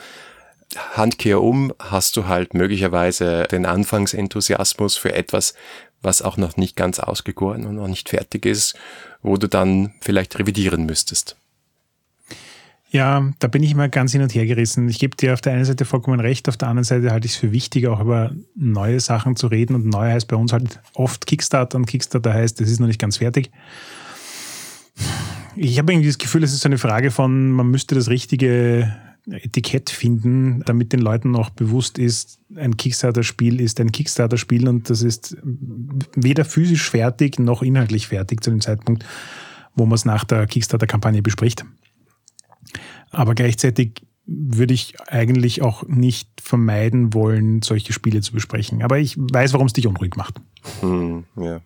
Speaker 1: Handkehr um hast du halt möglicherweise den Anfangsenthusiasmus für etwas, was auch noch nicht ganz ausgegoren und noch nicht fertig ist, wo du dann vielleicht revidieren müsstest.
Speaker 2: Ja, da bin ich immer ganz hin und her gerissen. Ich gebe dir auf der einen Seite vollkommen recht, auf der anderen Seite halte ich es für wichtig, auch über neue Sachen zu reden. Und neu heißt bei uns halt oft Kickstarter und Kickstarter heißt, es ist noch nicht ganz fertig. Ich habe irgendwie das Gefühl, es ist so eine Frage von, man müsste das richtige Etikett finden, damit den Leuten auch bewusst ist, ein Kickstarter-Spiel ist ein Kickstarter-Spiel und das ist weder physisch fertig noch inhaltlich fertig zu dem Zeitpunkt, wo man es nach der Kickstarter-Kampagne bespricht. Aber gleichzeitig würde ich eigentlich auch nicht vermeiden wollen, solche Spiele zu besprechen. Aber ich weiß, warum es dich unruhig macht.
Speaker 1: Hm, ja.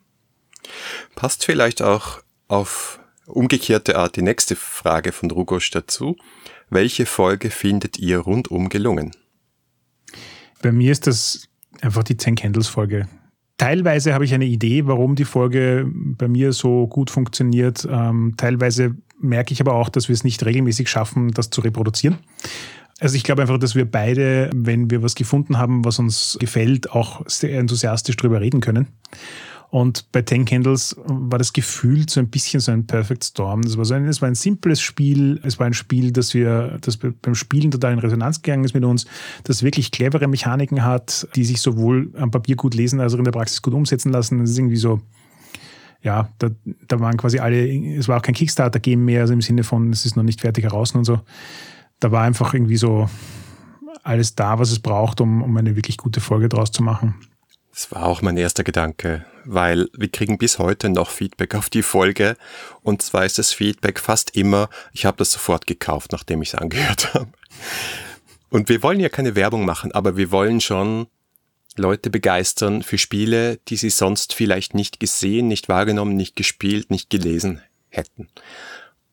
Speaker 1: Passt vielleicht auch auf umgekehrte Art die nächste Frage von Rugosch dazu. Welche Folge findet ihr rundum gelungen?
Speaker 2: Bei mir ist das einfach die 10 Candles Folge. Teilweise habe ich eine Idee, warum die Folge bei mir so gut funktioniert. Ähm, teilweise merke ich aber auch, dass wir es nicht regelmäßig schaffen, das zu reproduzieren. Also ich glaube einfach, dass wir beide, wenn wir was gefunden haben, was uns gefällt, auch sehr enthusiastisch drüber reden können. Und bei Ten Candles war das Gefühl so ein bisschen so ein Perfect Storm. Das war, so ein, das war ein simples Spiel. Es war ein Spiel, das wir, das beim Spielen total in Resonanz gegangen ist mit uns, das wirklich clevere Mechaniken hat, die sich sowohl am Papier gut lesen als auch in der Praxis gut umsetzen lassen. Das ist irgendwie so, ja, da, da waren quasi alle, es war auch kein Kickstarter-Game mehr, also im Sinne von, es ist noch nicht fertig heraus und so. da war einfach irgendwie so alles da, was es braucht, um, um eine wirklich gute Folge draus zu machen.
Speaker 1: Das war auch mein erster Gedanke, weil wir kriegen bis heute noch Feedback auf die Folge und zwar ist das Feedback fast immer, ich habe das sofort gekauft, nachdem ich es angehört habe. Und wir wollen ja keine Werbung machen, aber wir wollen schon Leute begeistern für Spiele, die sie sonst vielleicht nicht gesehen, nicht wahrgenommen, nicht gespielt, nicht gelesen hätten.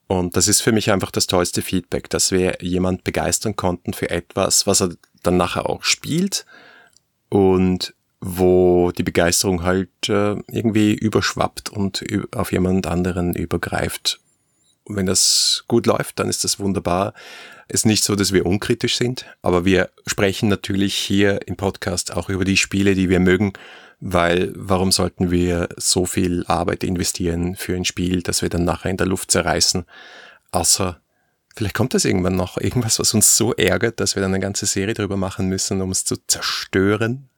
Speaker 1: Und das ist für mich einfach das tollste Feedback, dass wir jemand begeistern konnten für etwas, was er dann nachher auch spielt und wo die Begeisterung halt äh, irgendwie überschwappt und auf jemand anderen übergreift. Und wenn das gut läuft, dann ist das wunderbar. Ist nicht so, dass wir unkritisch sind, aber wir sprechen natürlich hier im Podcast auch über die Spiele, die wir mögen, weil warum sollten wir so viel Arbeit investieren für ein Spiel, das wir dann nachher in der Luft zerreißen? Außer vielleicht kommt das irgendwann noch, irgendwas, was uns so ärgert, dass wir dann eine ganze Serie drüber machen müssen, um es zu zerstören.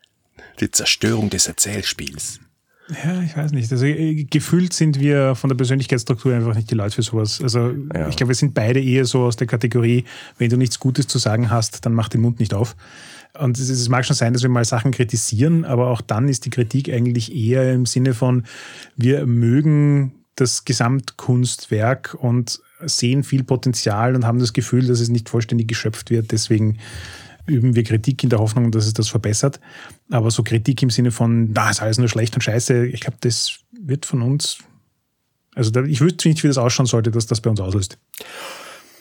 Speaker 1: Die Zerstörung des Erzählspiels.
Speaker 2: Ja, ich weiß nicht. Also äh, gefühlt sind wir von der Persönlichkeitsstruktur einfach nicht die Leute für sowas. Also ja. ich glaube, wir sind beide eher so aus der Kategorie, wenn du nichts Gutes zu sagen hast, dann mach den Mund nicht auf. Und es, es mag schon sein, dass wir mal Sachen kritisieren, aber auch dann ist die Kritik eigentlich eher im Sinne von, wir mögen das Gesamtkunstwerk und sehen viel Potenzial und haben das Gefühl, dass es nicht vollständig geschöpft wird. Deswegen üben wir Kritik in der Hoffnung, dass es das verbessert. Aber so Kritik im Sinne von, da ist alles nur schlecht und scheiße, ich glaube, das wird von uns, also da, ich wüsste nicht, wie das ausschauen sollte, dass das bei uns auslöst.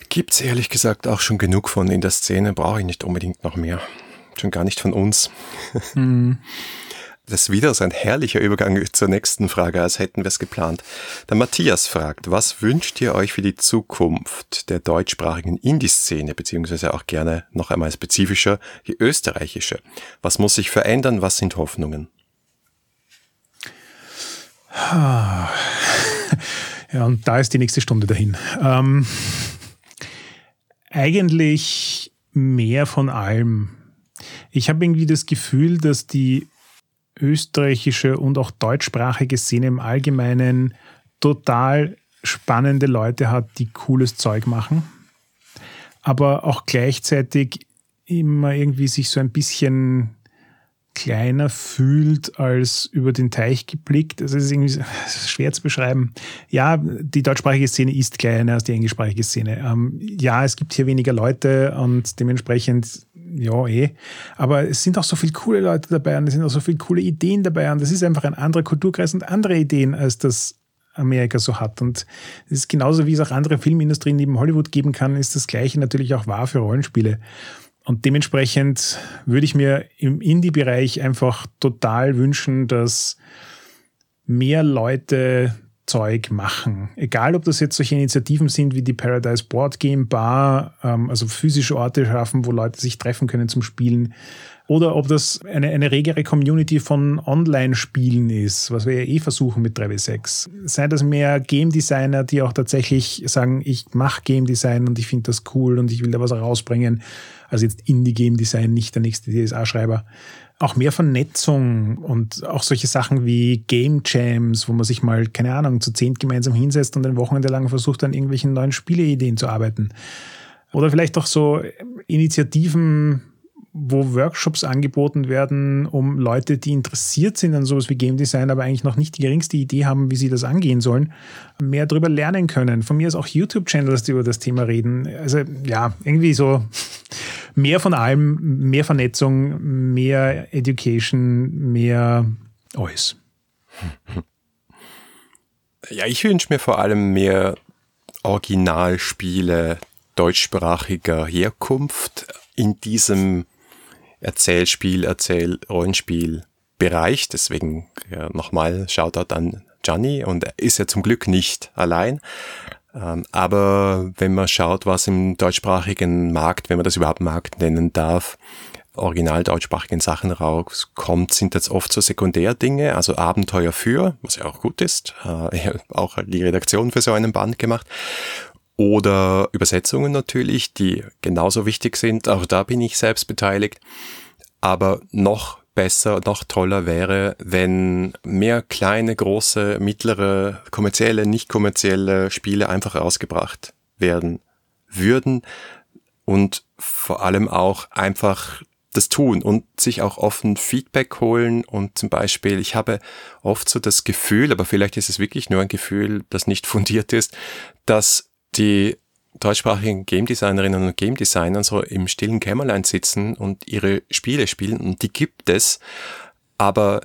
Speaker 1: Gibt es ehrlich gesagt auch schon genug von in der Szene, brauche ich nicht unbedingt noch mehr. Schon gar nicht von uns. Mhm. Das ist wieder so ein herrlicher Übergang zur nächsten Frage, als hätten wir es geplant. Der Matthias fragt, was wünscht ihr euch für die Zukunft der deutschsprachigen Indie-Szene, beziehungsweise auch gerne noch einmal spezifischer die österreichische? Was muss sich verändern? Was sind Hoffnungen?
Speaker 2: Ja, und da ist die nächste Stunde dahin. Ähm, eigentlich mehr von allem. Ich habe irgendwie das Gefühl, dass die österreichische und auch deutschsprachige Szene im Allgemeinen total spannende Leute hat, die cooles Zeug machen, aber auch gleichzeitig immer irgendwie sich so ein bisschen kleiner fühlt als über den Teich geblickt. Also es ist irgendwie schwer zu beschreiben. Ja, die deutschsprachige Szene ist kleiner als die englischsprachige Szene. Ähm, ja, es gibt hier weniger Leute und dementsprechend ja, eh. Aber es sind auch so viele coole Leute dabei und es sind auch so viele coole Ideen dabei und das ist einfach ein anderer Kulturkreis und andere Ideen, als das Amerika so hat. Und es ist genauso, wie es auch andere Filmindustrien neben Hollywood geben kann, ist das Gleiche natürlich auch wahr für Rollenspiele. Und dementsprechend würde ich mir im Indie-Bereich einfach total wünschen, dass mehr Leute Zeug machen. Egal, ob das jetzt solche Initiativen sind wie die Paradise Board Game Bar, ähm, also physische Orte schaffen, wo Leute sich treffen können zum Spielen, oder ob das eine, eine regere Community von Online-Spielen ist, was wir ja eh versuchen mit 3W6. Sei das mehr Game Designer, die auch tatsächlich sagen, ich mache Game Design und ich finde das cool und ich will da was rausbringen. Also jetzt Indie-Game Design, nicht der nächste DSA-Schreiber auch mehr Vernetzung und auch solche Sachen wie Game Jams, wo man sich mal, keine Ahnung, zu zehn gemeinsam hinsetzt und ein Wochenende lang versucht, an irgendwelchen neuen Spieleideen zu arbeiten. Oder vielleicht auch so Initiativen, wo Workshops angeboten werden, um Leute, die interessiert sind an sowas wie Game Design, aber eigentlich noch nicht die geringste Idee haben, wie sie das angehen sollen, mehr darüber lernen können. Von mir ist auch YouTube-Channels, die über das Thema reden. Also ja, irgendwie so mehr von allem, mehr Vernetzung, mehr Education, mehr alles.
Speaker 1: Ja, ich wünsche mir vor allem mehr Originalspiele deutschsprachiger Herkunft in diesem Erzählspiel, Erzähl-Rollenspiel-Bereich. Deswegen ja, nochmal Shoutout an Gianni und er ist ja zum Glück nicht allein. Ähm, aber wenn man schaut, was im deutschsprachigen Markt, wenn man das überhaupt Markt nennen darf, original deutschsprachigen Sachen rauskommt, sind das oft so Sekundärdinge, also Abenteuer für, was ja auch gut ist, äh, auch die Redaktion für so einen Band gemacht. Oder Übersetzungen natürlich, die genauso wichtig sind. Auch da bin ich selbst beteiligt. Aber noch besser, noch toller wäre, wenn mehr kleine, große, mittlere, kommerzielle, nicht kommerzielle Spiele einfach rausgebracht werden würden. und vor allem auch einfach das tun und sich auch offen Feedback holen und zum Beispiel, ich habe oft so das Gefühl, aber vielleicht ist es wirklich nur ein Gefühl, das nicht fundiert ist, dass die deutschsprachigen Game Designerinnen und Game Designer so im stillen Kämmerlein sitzen und ihre Spiele spielen und die gibt es, aber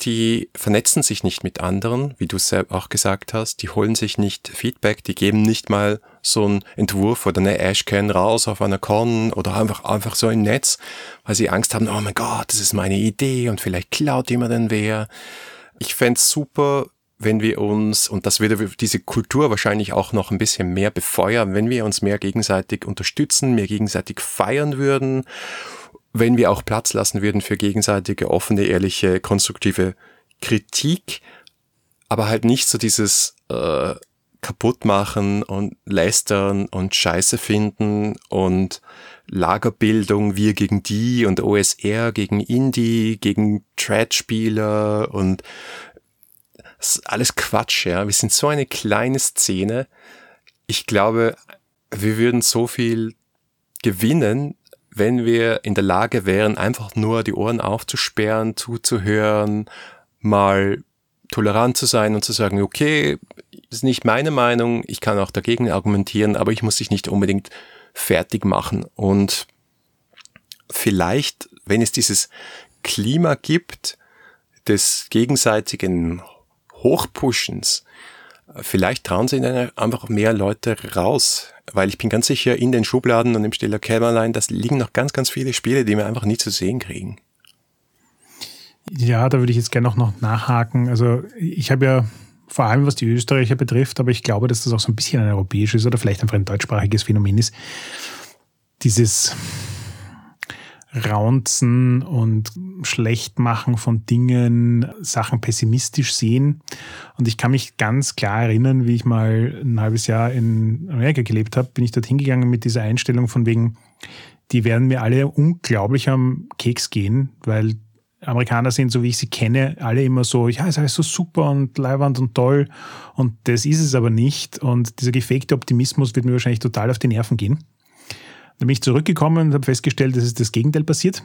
Speaker 1: die vernetzen sich nicht mit anderen, wie du es auch gesagt hast, die holen sich nicht Feedback, die geben nicht mal so einen Entwurf oder eine Ashcan raus auf einer Con oder einfach, einfach so im Netz, weil sie Angst haben, oh mein Gott, das ist meine Idee und vielleicht klaut jemand den wer. Ich fände super, wenn wir uns, und das würde diese Kultur wahrscheinlich auch noch ein bisschen mehr befeuern, wenn wir uns mehr gegenseitig unterstützen, mehr gegenseitig feiern würden wenn wir auch Platz lassen würden für gegenseitige, offene, ehrliche, konstruktive Kritik, aber halt nicht so dieses äh, kaputt machen und lästern und Scheiße finden und Lagerbildung, wir gegen die und OSR gegen Indie, gegen Trad-Spieler und das ist alles Quatsch, ja. Wir sind so eine kleine Szene. Ich glaube, wir würden so viel gewinnen, wenn wir in der Lage wären, einfach nur die Ohren aufzusperren, zuzuhören, mal tolerant zu sein und zu sagen, okay, ist nicht meine Meinung, ich kann auch dagegen argumentieren, aber ich muss dich nicht unbedingt fertig machen. Und vielleicht, wenn es dieses Klima gibt, des gegenseitigen Hochpushens, vielleicht trauen sich dann einfach mehr Leute raus weil ich bin ganz sicher, in den Schubladen und im Stiller Kämmerlein, das liegen noch ganz, ganz viele Spiele, die wir einfach nie zu sehen kriegen.
Speaker 2: Ja, da würde ich jetzt gerne auch noch nachhaken. Also ich habe ja vor allem was die Österreicher betrifft, aber ich glaube, dass das auch so ein bisschen ein europäisches oder vielleicht einfach ein deutschsprachiges Phänomen ist. Dieses Raunzen und Schlechtmachen von Dingen, Sachen pessimistisch sehen. Und ich kann mich ganz klar erinnern, wie ich mal ein halbes Jahr in Amerika gelebt habe, bin ich dort hingegangen mit dieser Einstellung von wegen, die werden mir alle unglaublich am Keks gehen, weil Amerikaner sind, so wie ich sie kenne, alle immer so, ja, ist alles so super und leiwand und toll. Und das ist es aber nicht. Und dieser gefakte Optimismus wird mir wahrscheinlich total auf die Nerven gehen. Dann bin ich zurückgekommen und habe festgestellt, dass es das Gegenteil passiert.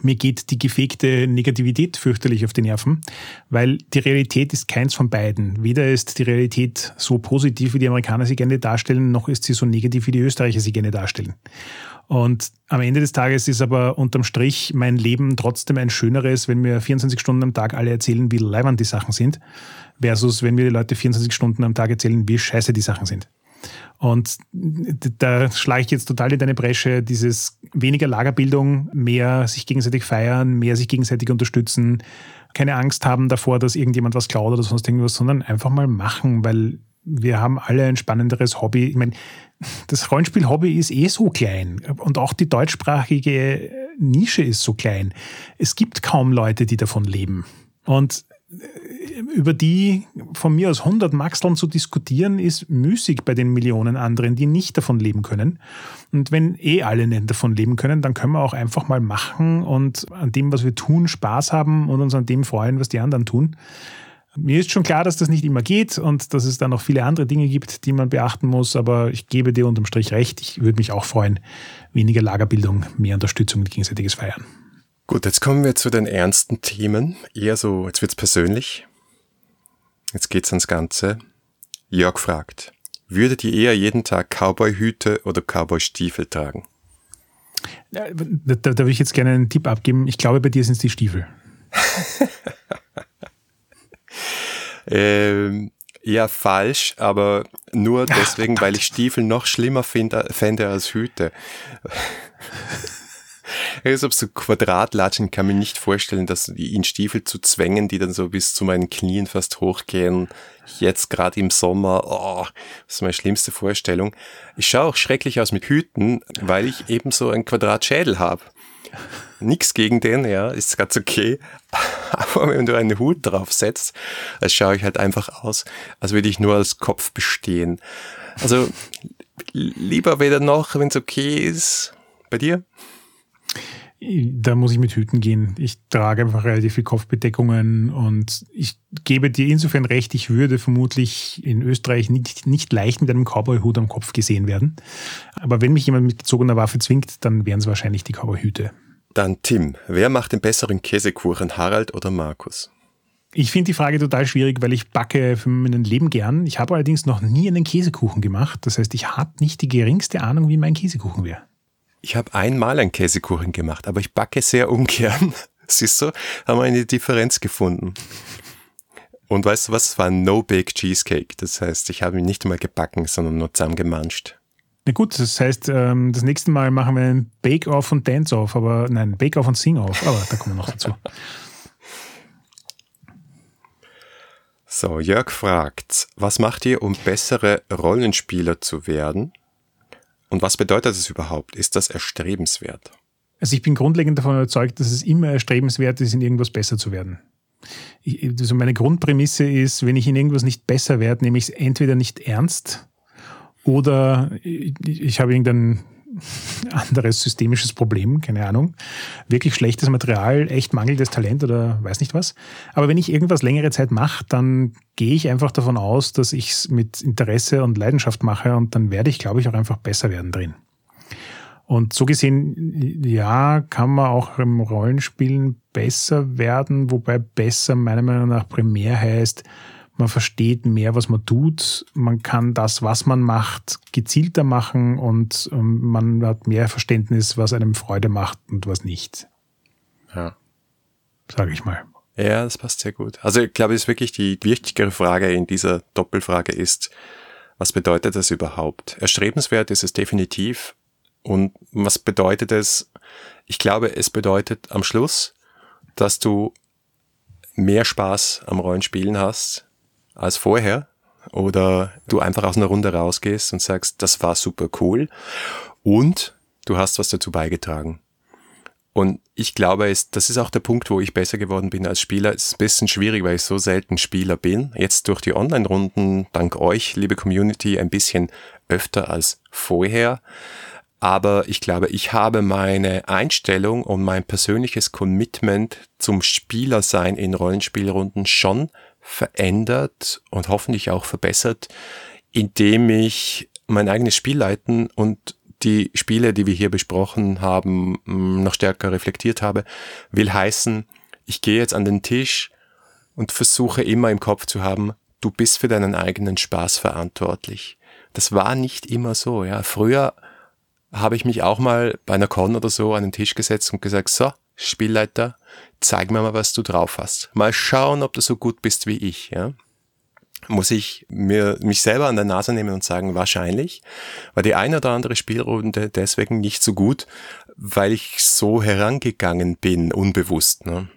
Speaker 2: Mir geht die gefegte Negativität fürchterlich auf die Nerven, weil die Realität ist keins von beiden. Weder ist die Realität so positiv, wie die Amerikaner sie gerne darstellen, noch ist sie so negativ, wie die Österreicher sie gerne darstellen. Und am Ende des Tages ist aber unterm Strich mein Leben trotzdem ein schöneres, wenn mir 24 Stunden am Tag alle erzählen, wie leibend die Sachen sind, versus wenn mir die Leute 24 Stunden am Tag erzählen, wie scheiße die Sachen sind. Und da schlage ich jetzt total in deine Bresche, dieses weniger Lagerbildung, mehr sich gegenseitig feiern, mehr sich gegenseitig unterstützen, keine Angst haben davor, dass irgendjemand was klaut oder sonst irgendwas, sondern einfach mal machen, weil wir haben alle ein spannenderes Hobby. Ich meine, das Rollenspiel-Hobby ist eh so klein und auch die deutschsprachige Nische ist so klein. Es gibt kaum Leute, die davon leben. Und über die von mir aus 100 Maxeln zu diskutieren, ist müßig bei den Millionen anderen, die nicht davon leben können. Und wenn eh alle nicht davon leben können, dann können wir auch einfach mal machen und an dem, was wir tun, Spaß haben und uns an dem freuen, was die anderen tun. Mir ist schon klar, dass das nicht immer geht und dass es da noch viele andere Dinge gibt, die man beachten muss, aber ich gebe dir unterm Strich recht. Ich würde mich auch freuen. Weniger Lagerbildung, mehr Unterstützung und gegenseitiges Feiern.
Speaker 1: Gut, jetzt kommen wir zu den ernsten Themen. Eher so, jetzt wird's persönlich. Jetzt geht's ans Ganze. Jörg fragt, würdet ihr eher jeden Tag Cowboy-Hüte oder Cowboy-Stiefel tragen?
Speaker 2: Da, da, da würde ich jetzt gerne einen Tipp abgeben. Ich glaube, bei dir sind es die Stiefel.
Speaker 1: ähm, eher falsch, aber nur deswegen, Ach, weil ich Stiefel noch schlimmer finde, fände als Hüte. Also so Quadratlatschen kann mir nicht vorstellen, dass in Stiefel zu zwängen, die dann so bis zu meinen Knien fast hochgehen. Jetzt gerade im Sommer, oh, das ist meine schlimmste Vorstellung. Ich schaue auch schrecklich aus mit Hüten, weil ich eben so ein Quadratschädel habe. Nix gegen den, ja, ist ganz okay. Aber wenn du einen Hut draufsetzt, dann schaue ich halt einfach aus, als würde ich nur als Kopf bestehen. Also lieber weder noch, wenn es okay ist. Bei dir?
Speaker 2: Da muss ich mit Hüten gehen. Ich trage einfach relativ viel Kopfbedeckungen und ich gebe dir insofern recht, ich würde vermutlich in Österreich nicht, nicht leicht mit einem Cowboy-Hut am Kopf gesehen werden. Aber wenn mich jemand mit gezogener Waffe zwingt, dann wären es wahrscheinlich die Cowboy-Hüte.
Speaker 1: Dann Tim, wer macht den besseren Käsekuchen, Harald oder Markus?
Speaker 2: Ich finde die Frage total schwierig, weil ich backe für mein Leben gern. Ich habe allerdings noch nie einen Käsekuchen gemacht. Das heißt, ich habe nicht die geringste Ahnung, wie mein Käsekuchen wäre.
Speaker 1: Ich habe einmal einen Käsekuchen gemacht, aber ich backe sehr ungern. Siehst du, haben wir eine Differenz gefunden. Und weißt du was? Es war ein No-Bake Cheesecake. Das heißt, ich habe ihn nicht einmal gebacken, sondern nur zusammengemanscht.
Speaker 2: Na gut, das heißt, ähm, das nächste Mal machen wir ein Bake-Off und Dance-Off, aber nein, Bake-Off und Sing-Off, aber da kommen wir noch dazu.
Speaker 1: So, Jörg fragt, was macht ihr, um bessere Rollenspieler zu werden? Und was bedeutet das überhaupt? Ist das erstrebenswert?
Speaker 2: Also ich bin grundlegend davon überzeugt, dass es immer erstrebenswert ist, in irgendwas besser zu werden. Ich, also meine Grundprämisse ist, wenn ich in irgendwas nicht besser werde, nehme ich es entweder nicht ernst oder ich, ich habe irgendein anderes systemisches Problem, keine Ahnung. Wirklich schlechtes Material, echt mangelndes Talent oder weiß nicht was. Aber wenn ich irgendwas längere Zeit mache, dann gehe ich einfach davon aus, dass ich es mit Interesse und Leidenschaft mache und dann werde ich, glaube ich, auch einfach besser werden drin. Und so gesehen, ja, kann man auch im Rollenspielen besser werden, wobei besser meiner Meinung nach primär heißt, man versteht mehr, was man tut, man kann das, was man macht, gezielter machen und ähm, man hat mehr Verständnis, was einem Freude macht und was nicht.
Speaker 1: Ja.
Speaker 2: Sage ich mal.
Speaker 1: Ja, das passt sehr gut. Also ich glaube, es ist wirklich die wichtigere Frage in dieser Doppelfrage ist, was bedeutet das überhaupt? Erstrebenswert ist es definitiv. Und was bedeutet es? Ich glaube, es bedeutet am Schluss, dass du mehr Spaß am Rollenspielen hast, als vorher oder du einfach aus einer Runde rausgehst und sagst, das war super cool und du hast was dazu beigetragen. Und ich glaube, das ist auch der Punkt, wo ich besser geworden bin als Spieler. Es ist ein bisschen schwierig, weil ich so selten Spieler bin. Jetzt durch die Online-Runden, dank euch, liebe Community, ein bisschen öfter als vorher. Aber ich glaube, ich habe meine Einstellung und mein persönliches Commitment zum Spielersein in Rollenspielrunden schon verändert und hoffentlich auch verbessert, indem ich mein eigenes Spiel leiten und die Spiele, die wir hier besprochen haben, mm, noch stärker reflektiert habe, will heißen, ich gehe jetzt an den Tisch und versuche immer im Kopf zu haben, du bist für deinen eigenen Spaß verantwortlich. Das war nicht immer so, ja. Früher habe ich mich auch mal bei einer Con oder so an den Tisch gesetzt und gesagt, so, Spielleiter, zeig mir mal, was du drauf hast. Mal schauen, ob du so gut bist wie ich, ja. Muss ich mir, mich selber an der Nase nehmen und sagen, wahrscheinlich, war die eine oder andere Spielrunde deswegen nicht so gut, weil ich so herangegangen bin, unbewusst, ne.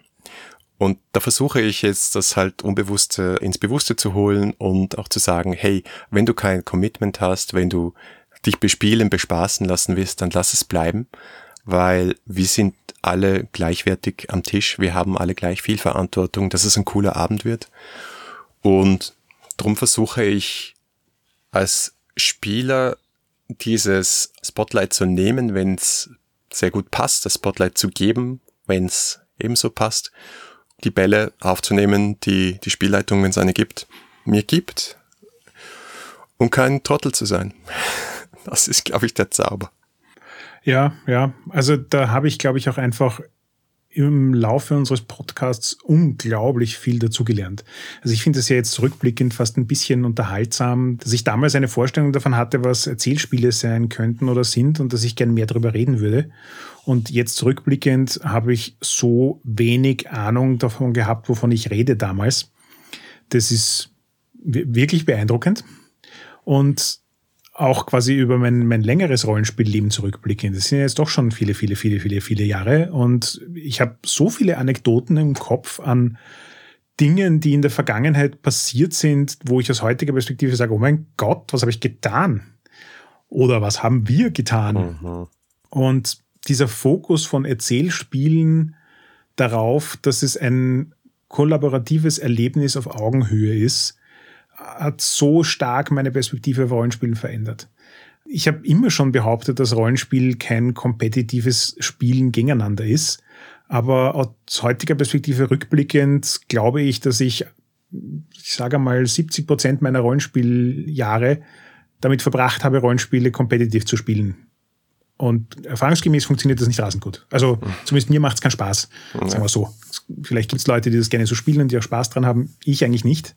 Speaker 1: Und da versuche ich jetzt, das halt Unbewusste ins Bewusste zu holen und auch zu sagen, hey, wenn du kein Commitment hast, wenn du dich bespielen, bespaßen lassen willst, dann lass es bleiben weil wir sind alle gleichwertig am Tisch, wir haben alle gleich viel Verantwortung, dass es ein cooler Abend wird. Und darum versuche ich als Spieler dieses Spotlight zu nehmen, wenn es sehr gut passt, das Spotlight zu geben, wenn es ebenso passt, die Bälle aufzunehmen, die die Spielleitung, wenn es eine gibt, mir gibt und kein Trottel zu sein. Das ist, glaube ich, der Zauber.
Speaker 2: Ja, ja. Also da habe ich, glaube ich, auch einfach im Laufe unseres Podcasts unglaublich viel dazugelernt. Also ich finde es ja jetzt rückblickend fast ein bisschen unterhaltsam, dass ich damals eine Vorstellung davon hatte, was Erzählspiele sein könnten oder sind und dass ich gern mehr darüber reden würde. Und jetzt rückblickend habe ich so wenig Ahnung davon gehabt, wovon ich rede damals. Das ist wirklich beeindruckend. Und auch quasi über mein, mein längeres Rollenspielleben zurückblicken. Das sind jetzt doch schon viele, viele, viele, viele, viele Jahre. Und ich habe so viele Anekdoten im Kopf an Dingen, die in der Vergangenheit passiert sind, wo ich aus heutiger Perspektive sage, oh mein Gott, was habe ich getan? Oder was haben wir getan? Mhm. Und dieser Fokus von Erzählspielen darauf, dass es ein kollaboratives Erlebnis auf Augenhöhe ist, hat so stark meine Perspektive auf Rollenspielen verändert. Ich habe immer schon behauptet, dass Rollenspiel kein kompetitives Spielen gegeneinander ist. Aber aus heutiger Perspektive rückblickend glaube ich, dass ich, ich sage mal, 70 Prozent meiner Rollenspieljahre damit verbracht habe, Rollenspiele kompetitiv zu spielen. Und erfahrungsgemäß funktioniert das nicht rasend gut. Also mhm. zumindest mir macht es keinen Spaß, sagen wir so. Vielleicht gibt es Leute, die das gerne so spielen und die auch Spaß dran haben. Ich eigentlich nicht.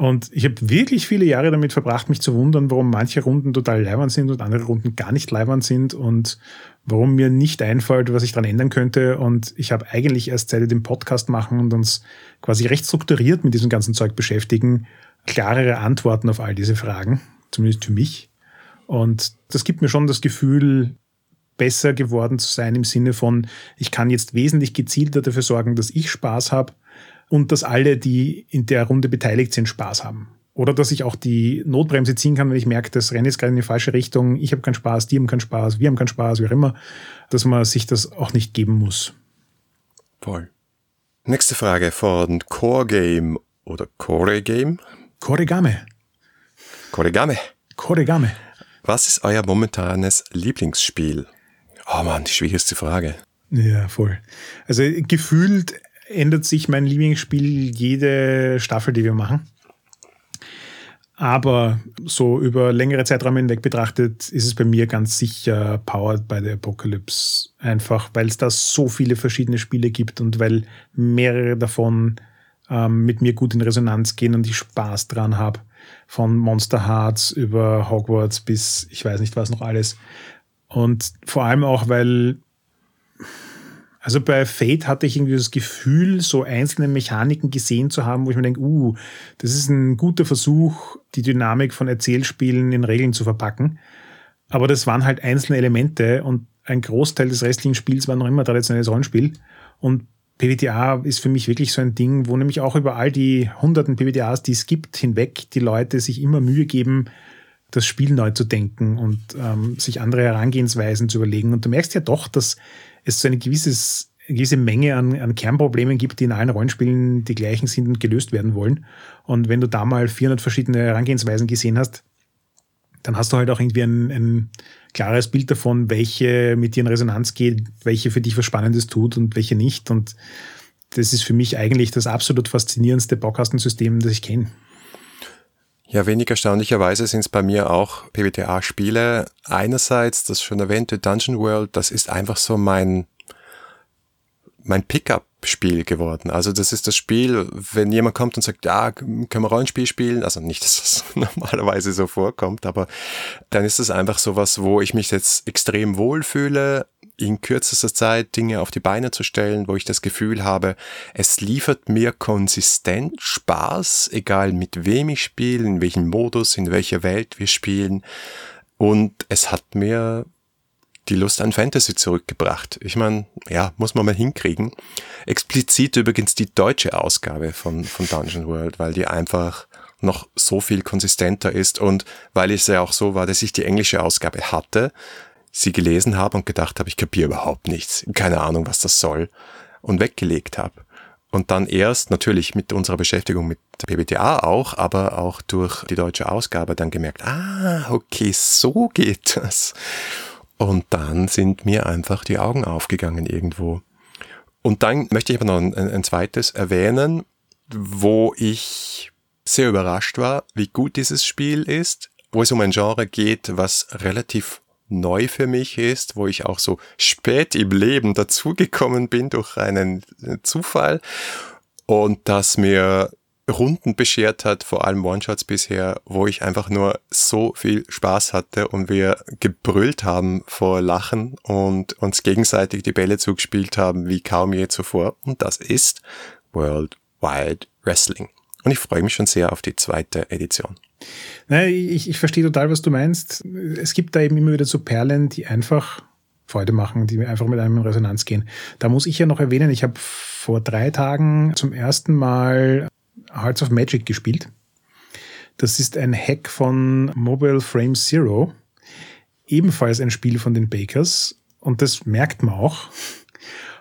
Speaker 2: Und ich habe wirklich viele Jahre damit verbracht, mich zu wundern, warum manche Runden total leibend sind und andere Runden gar nicht leibend sind und warum mir nicht einfällt, was ich daran ändern könnte. Und ich habe eigentlich erst seit den Podcast machen und uns quasi recht strukturiert mit diesem ganzen Zeug beschäftigen, klarere Antworten auf all diese Fragen, zumindest für mich. Und das gibt mir schon das Gefühl, besser geworden zu sein im Sinne von, ich kann jetzt wesentlich gezielter dafür sorgen, dass ich Spaß habe und dass alle, die in der Runde beteiligt sind, Spaß haben. Oder dass ich auch die Notbremse ziehen kann, wenn ich merke, das Rennen ist gerade in die falsche Richtung, ich habe keinen Spaß, die haben keinen Spaß, wir haben keinen Spaß, wie auch immer, dass man sich das auch nicht geben muss.
Speaker 1: Voll. Nächste Frage von Core Game oder Core Game?
Speaker 2: Koregame.
Speaker 1: Koregame.
Speaker 2: Koregame.
Speaker 1: Was ist euer momentanes Lieblingsspiel? Oh man, die schwierigste Frage.
Speaker 2: Ja, voll. Also gefühlt ändert sich mein Lieblingsspiel jede Staffel, die wir machen. Aber so über längere Zeiträume hinweg betrachtet ist es bei mir ganz sicher Powered by the Apocalypse. Einfach, weil es da so viele verschiedene Spiele gibt und weil mehrere davon ähm, mit mir gut in Resonanz gehen und ich Spaß dran habe. Von Monster Hearts über Hogwarts bis ich weiß nicht was noch alles. Und vor allem auch, weil also bei Fate hatte ich irgendwie das Gefühl, so einzelne Mechaniken gesehen zu haben, wo ich mir denke, uh, das ist ein guter Versuch, die Dynamik von Erzählspielen in Regeln zu verpacken. Aber das waren halt einzelne Elemente und ein Großteil des restlichen Spiels war noch immer traditionelles Rollenspiel. Und PBTA ist für mich wirklich so ein Ding, wo nämlich auch über all die hunderten PBTAs, die es gibt, hinweg die Leute sich immer Mühe geben, das Spiel neu zu denken und ähm, sich andere Herangehensweisen zu überlegen. Und du merkst ja doch, dass es so eine, gewisses, gewisse Menge an, an Kernproblemen gibt, die in allen Rollenspielen die gleichen sind und gelöst werden wollen. Und wenn du da mal 400 verschiedene Herangehensweisen gesehen hast, dann hast du halt auch irgendwie ein, ein klares Bild davon, welche mit dir in Resonanz geht, welche für dich was Spannendes tut und welche nicht. Und das ist für mich eigentlich das absolut faszinierendste Baukastensystem, das ich kenne.
Speaker 1: Ja, wenig erstaunlicherweise sind es bei mir auch PBTA-Spiele. Einerseits das schon erwähnte Dungeon World, das ist einfach so mein, mein Pickup-Spiel geworden. Also das ist das Spiel, wenn jemand kommt und sagt, ja, können wir Rollenspiel spielen? Also nicht, dass das normalerweise so vorkommt, aber dann ist es einfach sowas, wo ich mich jetzt extrem wohlfühle, in kürzester Zeit Dinge auf die Beine zu stellen, wo ich das Gefühl habe, es liefert mir konsistent Spaß, egal mit wem ich spiele, in welchem Modus, in welcher Welt wir spielen. Und es hat mir die Lust an Fantasy zurückgebracht. Ich meine, ja, muss man mal hinkriegen. Explizit übrigens die deutsche Ausgabe von, von Dungeon World, weil die einfach noch so viel konsistenter ist und weil es ja auch so war, dass ich die englische Ausgabe hatte, sie gelesen habe und gedacht habe, ich kapiere überhaupt nichts, keine Ahnung, was das soll und weggelegt habe. Und dann erst natürlich mit unserer Beschäftigung mit PBTA auch, aber auch durch die deutsche Ausgabe dann gemerkt, ah, okay, so geht das. Und dann sind mir einfach die Augen aufgegangen irgendwo. Und dann möchte ich aber noch ein, ein zweites erwähnen, wo ich sehr überrascht war, wie gut dieses Spiel ist, wo es um ein Genre geht, was relativ neu für mich ist, wo ich auch so spät im Leben dazugekommen bin durch einen äh, Zufall und das mir Runden beschert hat, vor allem One-Shots bisher, wo ich einfach nur so viel Spaß hatte und wir gebrüllt haben vor Lachen und uns gegenseitig die Bälle zugespielt haben wie kaum je zuvor. Und das ist World Wide Wrestling. Und ich freue mich schon sehr auf die zweite Edition.
Speaker 2: Nein, ich, ich verstehe total, was du meinst. Es gibt da eben immer wieder so Perlen, die einfach Freude machen, die einfach mit einem in Resonanz gehen. Da muss ich ja noch erwähnen, ich habe vor drei Tagen zum ersten Mal Hearts of Magic gespielt. Das ist ein Hack von Mobile Frame Zero. Ebenfalls ein Spiel von den Bakers. Und das merkt man auch.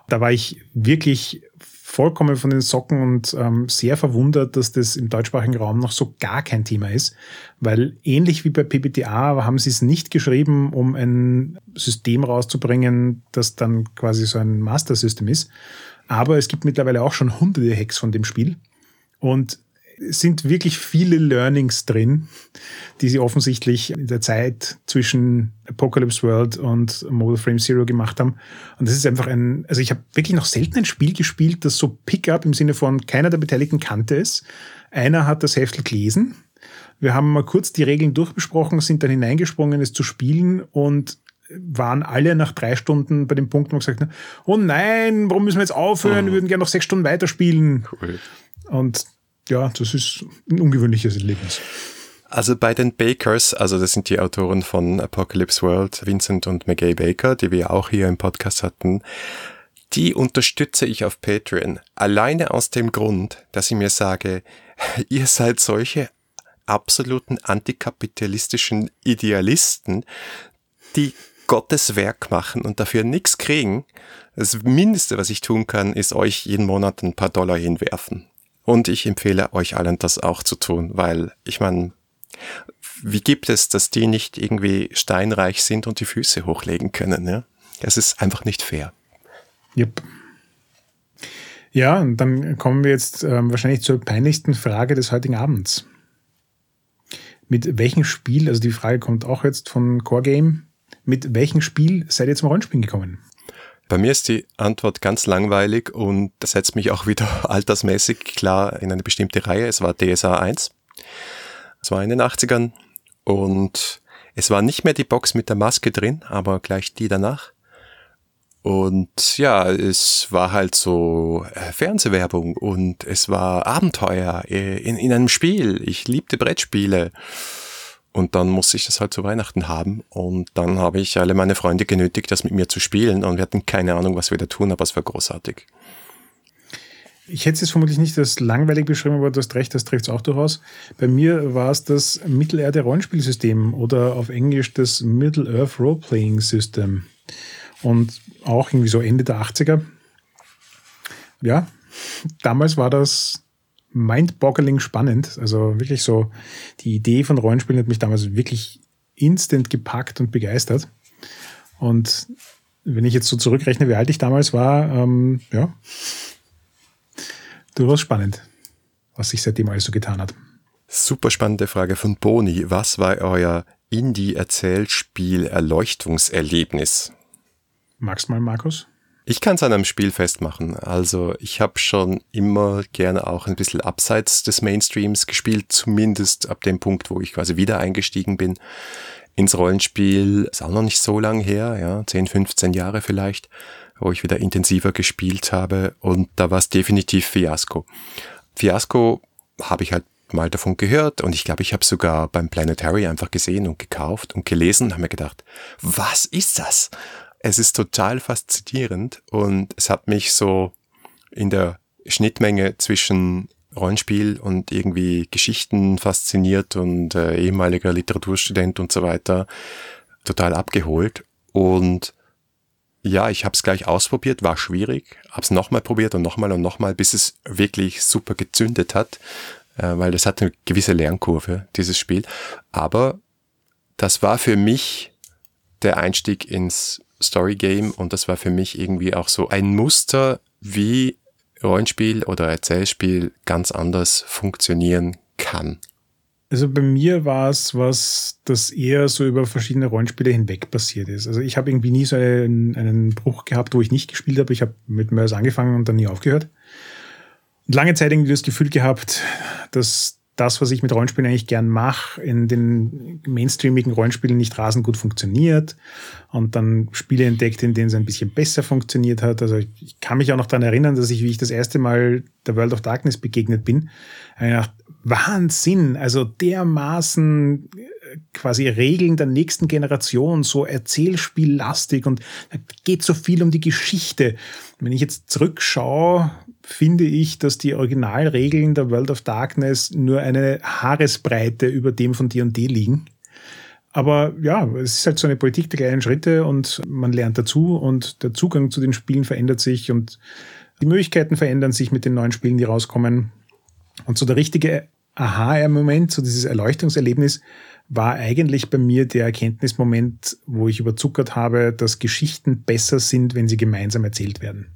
Speaker 2: Da war ich wirklich vollkommen von den Socken und ähm, sehr verwundert, dass das im deutschsprachigen Raum noch so gar kein Thema ist, weil ähnlich wie bei PBTA haben sie es nicht geschrieben, um ein System rauszubringen, das dann quasi so ein Master-System ist. Aber es gibt mittlerweile auch schon hunderte Hacks von dem Spiel. Und sind wirklich viele Learnings drin, die sie offensichtlich in der Zeit zwischen Apocalypse World und Mobile Frame Zero gemacht haben. Und das ist einfach ein, also ich habe wirklich noch selten ein Spiel gespielt, das so Pickup im Sinne von keiner der Beteiligten kannte es. Einer hat das Heftel gelesen. Wir haben mal kurz die Regeln durchbesprochen, sind dann hineingesprungen, es zu spielen und waren alle nach drei Stunden bei dem Punkt, wo wir gesagt haben, oh nein, warum müssen wir jetzt aufhören? Wir würden gerne noch sechs Stunden weiterspielen. Cool. Und ja, das ist ein ungewöhnliches Erlebnis.
Speaker 1: Also bei den Bakers, also das sind die Autoren von Apocalypse World, Vincent und McGay Baker, die wir auch hier im Podcast hatten, die unterstütze ich auf Patreon. Alleine aus dem Grund, dass ich mir sage, ihr seid solche absoluten antikapitalistischen Idealisten, die Gottes Werk machen und dafür nichts kriegen. Das Mindeste, was ich tun kann, ist euch jeden Monat ein paar Dollar hinwerfen. Und ich empfehle euch allen das auch zu tun, weil ich meine, wie gibt es, dass die nicht irgendwie steinreich sind und die Füße hochlegen können? Ja? Es ist einfach nicht fair.
Speaker 2: Yep. Ja, und dann kommen wir jetzt ähm, wahrscheinlich zur peinlichsten Frage des heutigen Abends. Mit welchem Spiel, also die Frage kommt auch jetzt von Core Game, mit welchem Spiel seid ihr zum Rollenspielen gekommen?
Speaker 1: Bei mir ist die Antwort ganz langweilig und das setzt mich auch wieder altersmäßig klar in eine bestimmte Reihe. Es war DSA 1. Es war in den 80ern und es war nicht mehr die Box mit der Maske drin, aber gleich die danach. Und ja, es war halt so äh, Fernsehwerbung und es war Abenteuer äh, in, in einem Spiel. Ich liebte Brettspiele. Und dann musste ich das halt zu Weihnachten haben. Und dann habe ich alle meine Freunde genötigt, das mit mir zu spielen. Und wir hatten keine Ahnung, was wir da tun, aber es war großartig.
Speaker 2: Ich hätte es vermutlich nicht als langweilig beschrieben, aber du hast recht, das trifft es auch durchaus. Bei mir war es das Mittelerde-Rollenspielsystem oder auf Englisch das Middle-earth Role-Playing System. Und auch irgendwie so Ende der 80er. Ja, damals war das mind-boggling spannend. Also wirklich so, die Idee von Rollenspielen hat mich damals wirklich instant gepackt und begeistert. Und wenn ich jetzt so zurückrechne, wie alt ich damals war, ähm, ja, durchaus spannend, was sich seitdem alles so getan hat.
Speaker 1: Super spannende Frage von Boni. Was war euer Indie-Erzählspiel-Erleuchtungserlebnis?
Speaker 2: Magst du mal, Markus?
Speaker 1: Ich kann es an einem Spiel festmachen. Also ich habe schon immer gerne auch ein bisschen abseits des Mainstreams gespielt, zumindest ab dem Punkt, wo ich quasi wieder eingestiegen bin ins Rollenspiel. Ist auch noch nicht so lang her, ja, 10, 15 Jahre vielleicht, wo ich wieder intensiver gespielt habe und da war es definitiv Fiasco. Fiasco habe ich halt mal davon gehört und ich glaube, ich habe sogar beim Planetary einfach gesehen und gekauft und gelesen und habe mir gedacht, was ist das? Es ist total faszinierend und es hat mich so in der Schnittmenge zwischen Rollenspiel und irgendwie Geschichten fasziniert und äh, ehemaliger Literaturstudent und so weiter total abgeholt. Und ja, ich habe es gleich ausprobiert, war schwierig, habe es nochmal probiert und nochmal und nochmal, bis es wirklich super gezündet hat, äh, weil das hat eine gewisse Lernkurve, dieses Spiel. Aber das war für mich der Einstieg ins Story Game und das war für mich irgendwie auch so ein Muster, wie Rollenspiel oder Erzählspiel ganz anders funktionieren kann.
Speaker 2: Also bei mir war es was, das eher so über verschiedene Rollenspiele hinweg passiert ist. Also ich habe irgendwie nie so einen, einen Bruch gehabt, wo ich nicht gespielt habe. Ich habe mit Mörs angefangen und dann nie aufgehört. Und lange Zeit irgendwie das Gefühl gehabt, dass das, was ich mit Rollenspielen eigentlich gern mache, in den mainstreamigen Rollenspielen nicht rasend gut funktioniert und dann Spiele entdeckt, in denen es ein bisschen besser funktioniert hat. Also ich kann mich auch noch daran erinnern, dass ich, wie ich das erste Mal der World of Darkness begegnet bin, gedacht, Wahnsinn, also dermaßen äh, quasi Regeln der nächsten Generation, so erzählspiellastig und da geht so viel um die Geschichte. Wenn ich jetzt zurückschaue, finde ich, dass die Originalregeln der World of Darkness nur eine Haaresbreite über dem von D&D liegen. Aber ja, es ist halt so eine Politik der kleinen Schritte und man lernt dazu und der Zugang zu den Spielen verändert sich und Die Möglichkeiten verändern sich mit den neuen Spielen, die rauskommen. Und so der richtige Aha-Moment, so dieses Erleuchtungserlebnis, war eigentlich bei mir der Erkenntnismoment, wo ich überzuckert habe, dass Geschichten besser sind, wenn sie gemeinsam erzählt werden.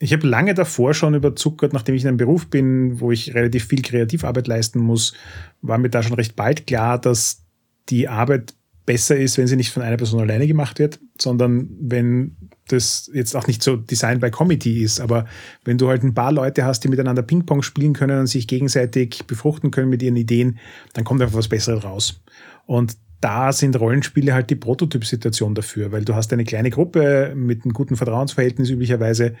Speaker 2: Ich habe lange davor schon überzuckert, nachdem ich in einem Beruf bin, wo ich relativ viel Kreativarbeit leisten muss, war mir da schon recht bald klar, dass die Arbeit besser ist, wenn sie nicht von einer Person alleine gemacht wird, sondern wenn das jetzt auch nicht so Design by Committee ist, aber wenn du halt ein paar Leute hast, die miteinander Ping-Pong spielen können und sich gegenseitig befruchten können mit ihren Ideen, dann kommt einfach was Besseres raus. Und da sind Rollenspiele halt die Prototypsituation dafür, weil du hast eine kleine Gruppe mit einem guten Vertrauensverhältnis üblicherweise,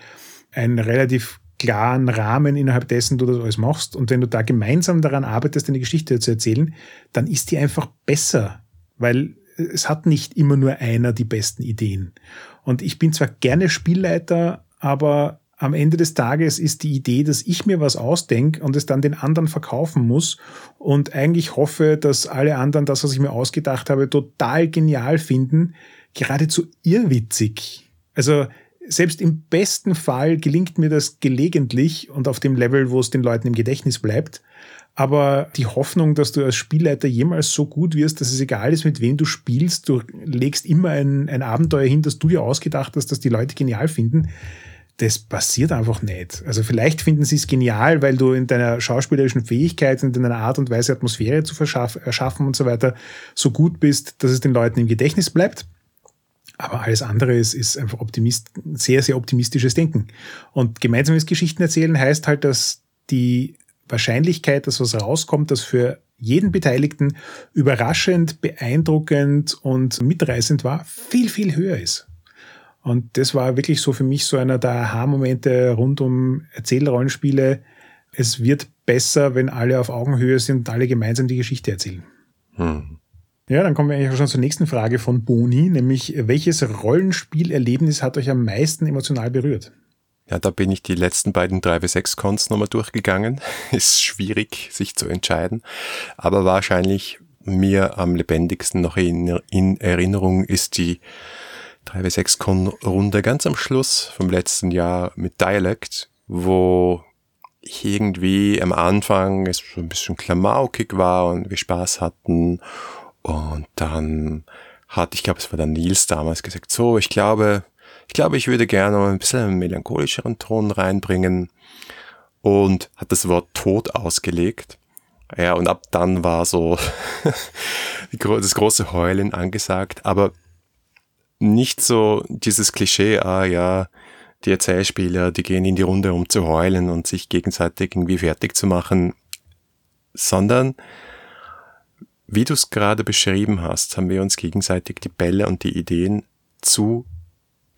Speaker 2: einen relativ klaren Rahmen, innerhalb dessen du das alles machst. Und wenn du da gemeinsam daran arbeitest, eine Geschichte zu erzählen, dann ist die einfach besser, weil es hat nicht immer nur einer die besten Ideen. Und ich bin zwar gerne Spielleiter, aber am Ende des Tages ist die Idee, dass ich mir was ausdenke und es dann den anderen verkaufen muss und eigentlich hoffe, dass alle anderen das, was ich mir ausgedacht habe, total genial finden, geradezu irrwitzig. Also selbst im besten Fall gelingt mir das gelegentlich und auf dem Level, wo es den Leuten im Gedächtnis bleibt. Aber die Hoffnung, dass du als Spielleiter jemals so gut wirst, dass es egal ist, mit wem du spielst, du legst immer ein, ein Abenteuer hin, das du dir ausgedacht hast, dass die Leute genial finden, das passiert einfach nicht. Also vielleicht finden sie es genial, weil du in deiner schauspielerischen Fähigkeit und in deiner Art und Weise Atmosphäre zu erschaffen und so weiter so gut bist, dass es den Leuten im Gedächtnis bleibt. Aber alles andere ist, ist einfach Optimist, sehr, sehr optimistisches Denken. Und gemeinsames Geschichten erzählen heißt halt, dass die Wahrscheinlichkeit, dass was rauskommt, das für jeden Beteiligten überraschend, beeindruckend und mitreißend war, viel, viel höher ist. Und das war wirklich so für mich so einer der Aha-Momente rund um Erzählrollenspiele. Es wird besser, wenn alle auf Augenhöhe sind und alle gemeinsam die Geschichte erzählen. Hm. Ja, dann kommen wir eigentlich schon zur nächsten Frage von Boni, nämlich welches Rollenspielerlebnis hat euch am meisten emotional berührt?
Speaker 1: Ja, da bin ich die letzten beiden 3W6-Cons nochmal durchgegangen. Ist schwierig, sich zu entscheiden. Aber wahrscheinlich mir am lebendigsten noch in, in Erinnerung ist die 3W6-Con-Runde ganz am Schluss vom letzten Jahr mit Dialect, wo ich irgendwie am Anfang es so ein bisschen klamaukig war und wir Spaß hatten. Und dann hat, ich glaube, es war dann Nils damals gesagt, so, ich glaube, ich glaube, ich würde gerne ein bisschen einen melancholischeren Ton reinbringen und hat das Wort Tod ausgelegt. Ja, und ab dann war so das große Heulen angesagt, aber nicht so dieses Klischee, ah ja, die Erzählspieler, die gehen in die Runde, um zu heulen und sich gegenseitig irgendwie fertig zu machen, sondern wie du es gerade beschrieben hast, haben wir uns gegenseitig die Bälle und die Ideen zu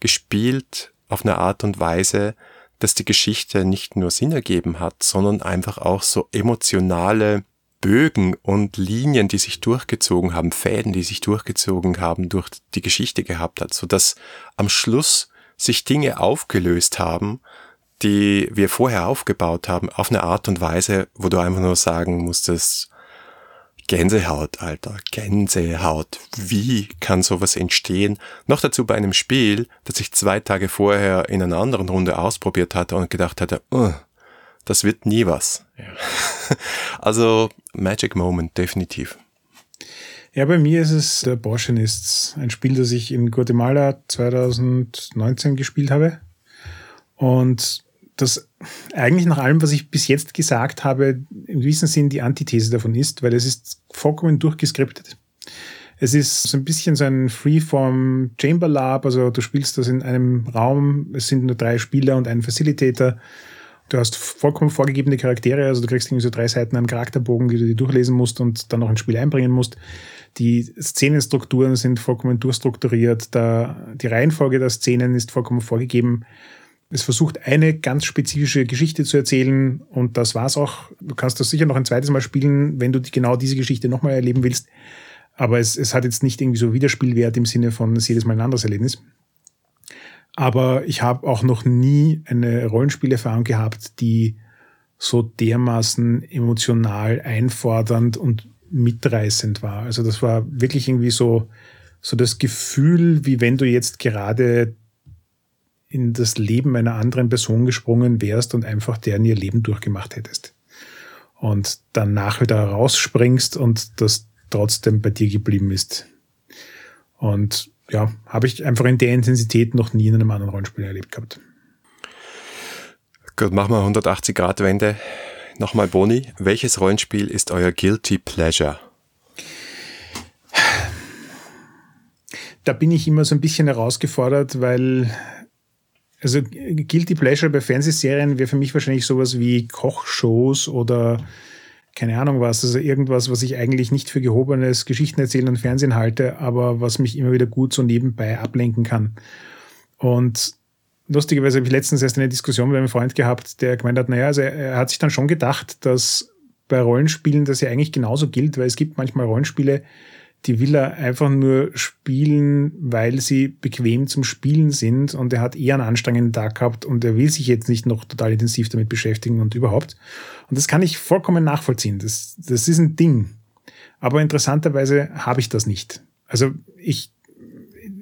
Speaker 1: gespielt auf eine Art und Weise, dass die Geschichte nicht nur Sinn ergeben hat, sondern einfach auch so emotionale Bögen und Linien, die sich durchgezogen haben, Fäden, die sich durchgezogen haben, durch die Geschichte gehabt hat, so dass am Schluss sich Dinge aufgelöst haben, die wir vorher aufgebaut haben, auf eine Art und Weise, wo du einfach nur sagen musstest, Gänsehaut, Alter, Gänsehaut. Wie kann sowas entstehen? Noch dazu bei einem Spiel, das ich zwei Tage vorher in einer anderen Runde ausprobiert hatte und gedacht hatte, oh, das wird nie was. Ja. Also Magic Moment, definitiv.
Speaker 2: Ja, bei mir ist es der Borschenists, ein Spiel, das ich in Guatemala 2019 gespielt habe. Und das eigentlich nach allem, was ich bis jetzt gesagt habe, im gewissen Sinn die Antithese davon ist, weil es ist vollkommen durchgeskriptet. Es ist so ein bisschen so ein Freeform Chamber Lab, also du spielst das in einem Raum, es sind nur drei Spieler und ein Facilitator. Du hast vollkommen vorgegebene Charaktere, also du kriegst irgendwie so drei Seiten an Charakterbogen, die du dir durchlesen musst und dann noch ein Spiel einbringen musst. Die Szenenstrukturen sind vollkommen durchstrukturiert, da, die Reihenfolge der Szenen ist vollkommen vorgegeben es versucht, eine ganz spezifische Geschichte zu erzählen und das war's auch. Du kannst das sicher noch ein zweites Mal spielen, wenn du genau diese Geschichte nochmal erleben willst. Aber es, es hat jetzt nicht irgendwie so Wiederspielwert im Sinne von es jedes Mal ein anderes Erlebnis. Aber ich habe auch noch nie eine Rollenspielerfahrung gehabt, die so dermaßen emotional einfordernd und mitreißend war. Also das war wirklich irgendwie so, so das Gefühl, wie wenn du jetzt gerade in das Leben einer anderen Person gesprungen wärst und einfach deren ihr Leben durchgemacht hättest. Und danach wieder rausspringst und das trotzdem bei dir geblieben ist. Und ja, habe ich einfach in der Intensität noch nie in einem anderen Rollenspiel erlebt gehabt.
Speaker 1: Gut, machen wir 180 Grad Wende. Nochmal Boni, welches Rollenspiel ist euer Guilty Pleasure?
Speaker 2: Da bin ich immer so ein bisschen herausgefordert, weil also Guilty Pleasure bei Fernsehserien wäre für mich wahrscheinlich sowas wie Kochshows oder keine Ahnung was, also irgendwas, was ich eigentlich nicht für gehobenes Geschichtenerzählen und Fernsehen halte, aber was mich immer wieder gut so nebenbei ablenken kann. Und lustigerweise habe ich letztens erst eine Diskussion mit einem Freund gehabt, der gemeint hat, naja, also er hat sich dann schon gedacht, dass bei Rollenspielen das ja eigentlich genauso gilt, weil es gibt manchmal Rollenspiele, die will er einfach nur spielen, weil sie bequem zum Spielen sind und er hat eher einen anstrengenden Tag gehabt und er will sich jetzt nicht noch total intensiv damit beschäftigen und überhaupt. Und das kann ich vollkommen nachvollziehen. Das, das ist ein Ding. Aber interessanterweise habe ich das nicht. Also ich,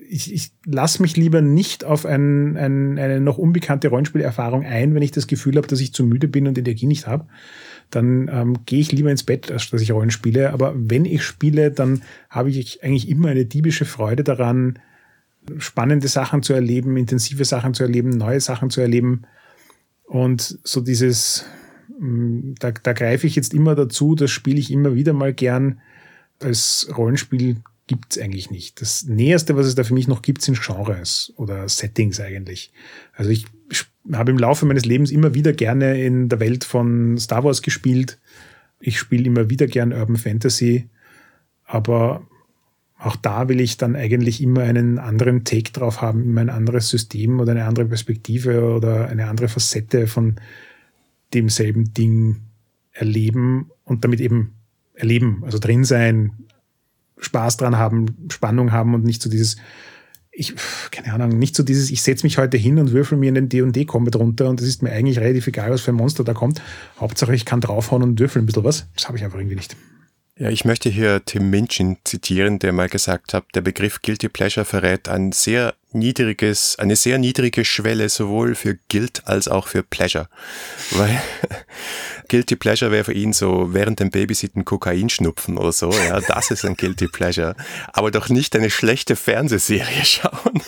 Speaker 2: ich, ich lasse mich lieber nicht auf ein, ein, eine noch unbekannte Rollenspielerfahrung ein, wenn ich das Gefühl habe, dass ich zu müde bin und Energie nicht habe dann ähm, gehe ich lieber ins Bett, als dass ich Rollen spiele. Aber wenn ich spiele, dann habe ich eigentlich immer eine diebische Freude daran, spannende Sachen zu erleben, intensive Sachen zu erleben, neue Sachen zu erleben. Und so dieses, mm, da, da greife ich jetzt immer dazu, das spiele ich immer wieder mal gern. Als Rollenspiel gibt es eigentlich nicht. Das Näherste, was es da für mich noch gibt, sind Genres oder Settings eigentlich. Also ich habe im Laufe meines Lebens immer wieder gerne in der Welt von Star Wars gespielt. Ich spiele immer wieder gern Urban Fantasy, aber auch da will ich dann eigentlich immer einen anderen Take drauf haben, immer ein anderes System oder eine andere Perspektive oder eine andere Facette von demselben Ding erleben und damit eben erleben, also drin sein, Spaß dran haben, Spannung haben und nicht so dieses ich, keine Ahnung, nicht so dieses, ich setze mich heute hin und würfel mir einen D&D-Combat runter und es ist mir eigentlich relativ egal, was für ein Monster da kommt. Hauptsache, ich kann draufhauen und würfeln ein bisschen was. Das habe ich einfach irgendwie nicht.
Speaker 1: Ja, ich möchte hier Tim Minchin zitieren, der mal gesagt hat, der Begriff Guilty Pleasure verrät ein sehr niedriges, eine sehr niedrige Schwelle sowohl für Guilt als auch für Pleasure. Weil Guilty Pleasure wäre für ihn so während dem Babysitten Kokain schnupfen oder so. Ja, das ist ein Guilty Pleasure. Aber doch nicht eine schlechte Fernsehserie schauen.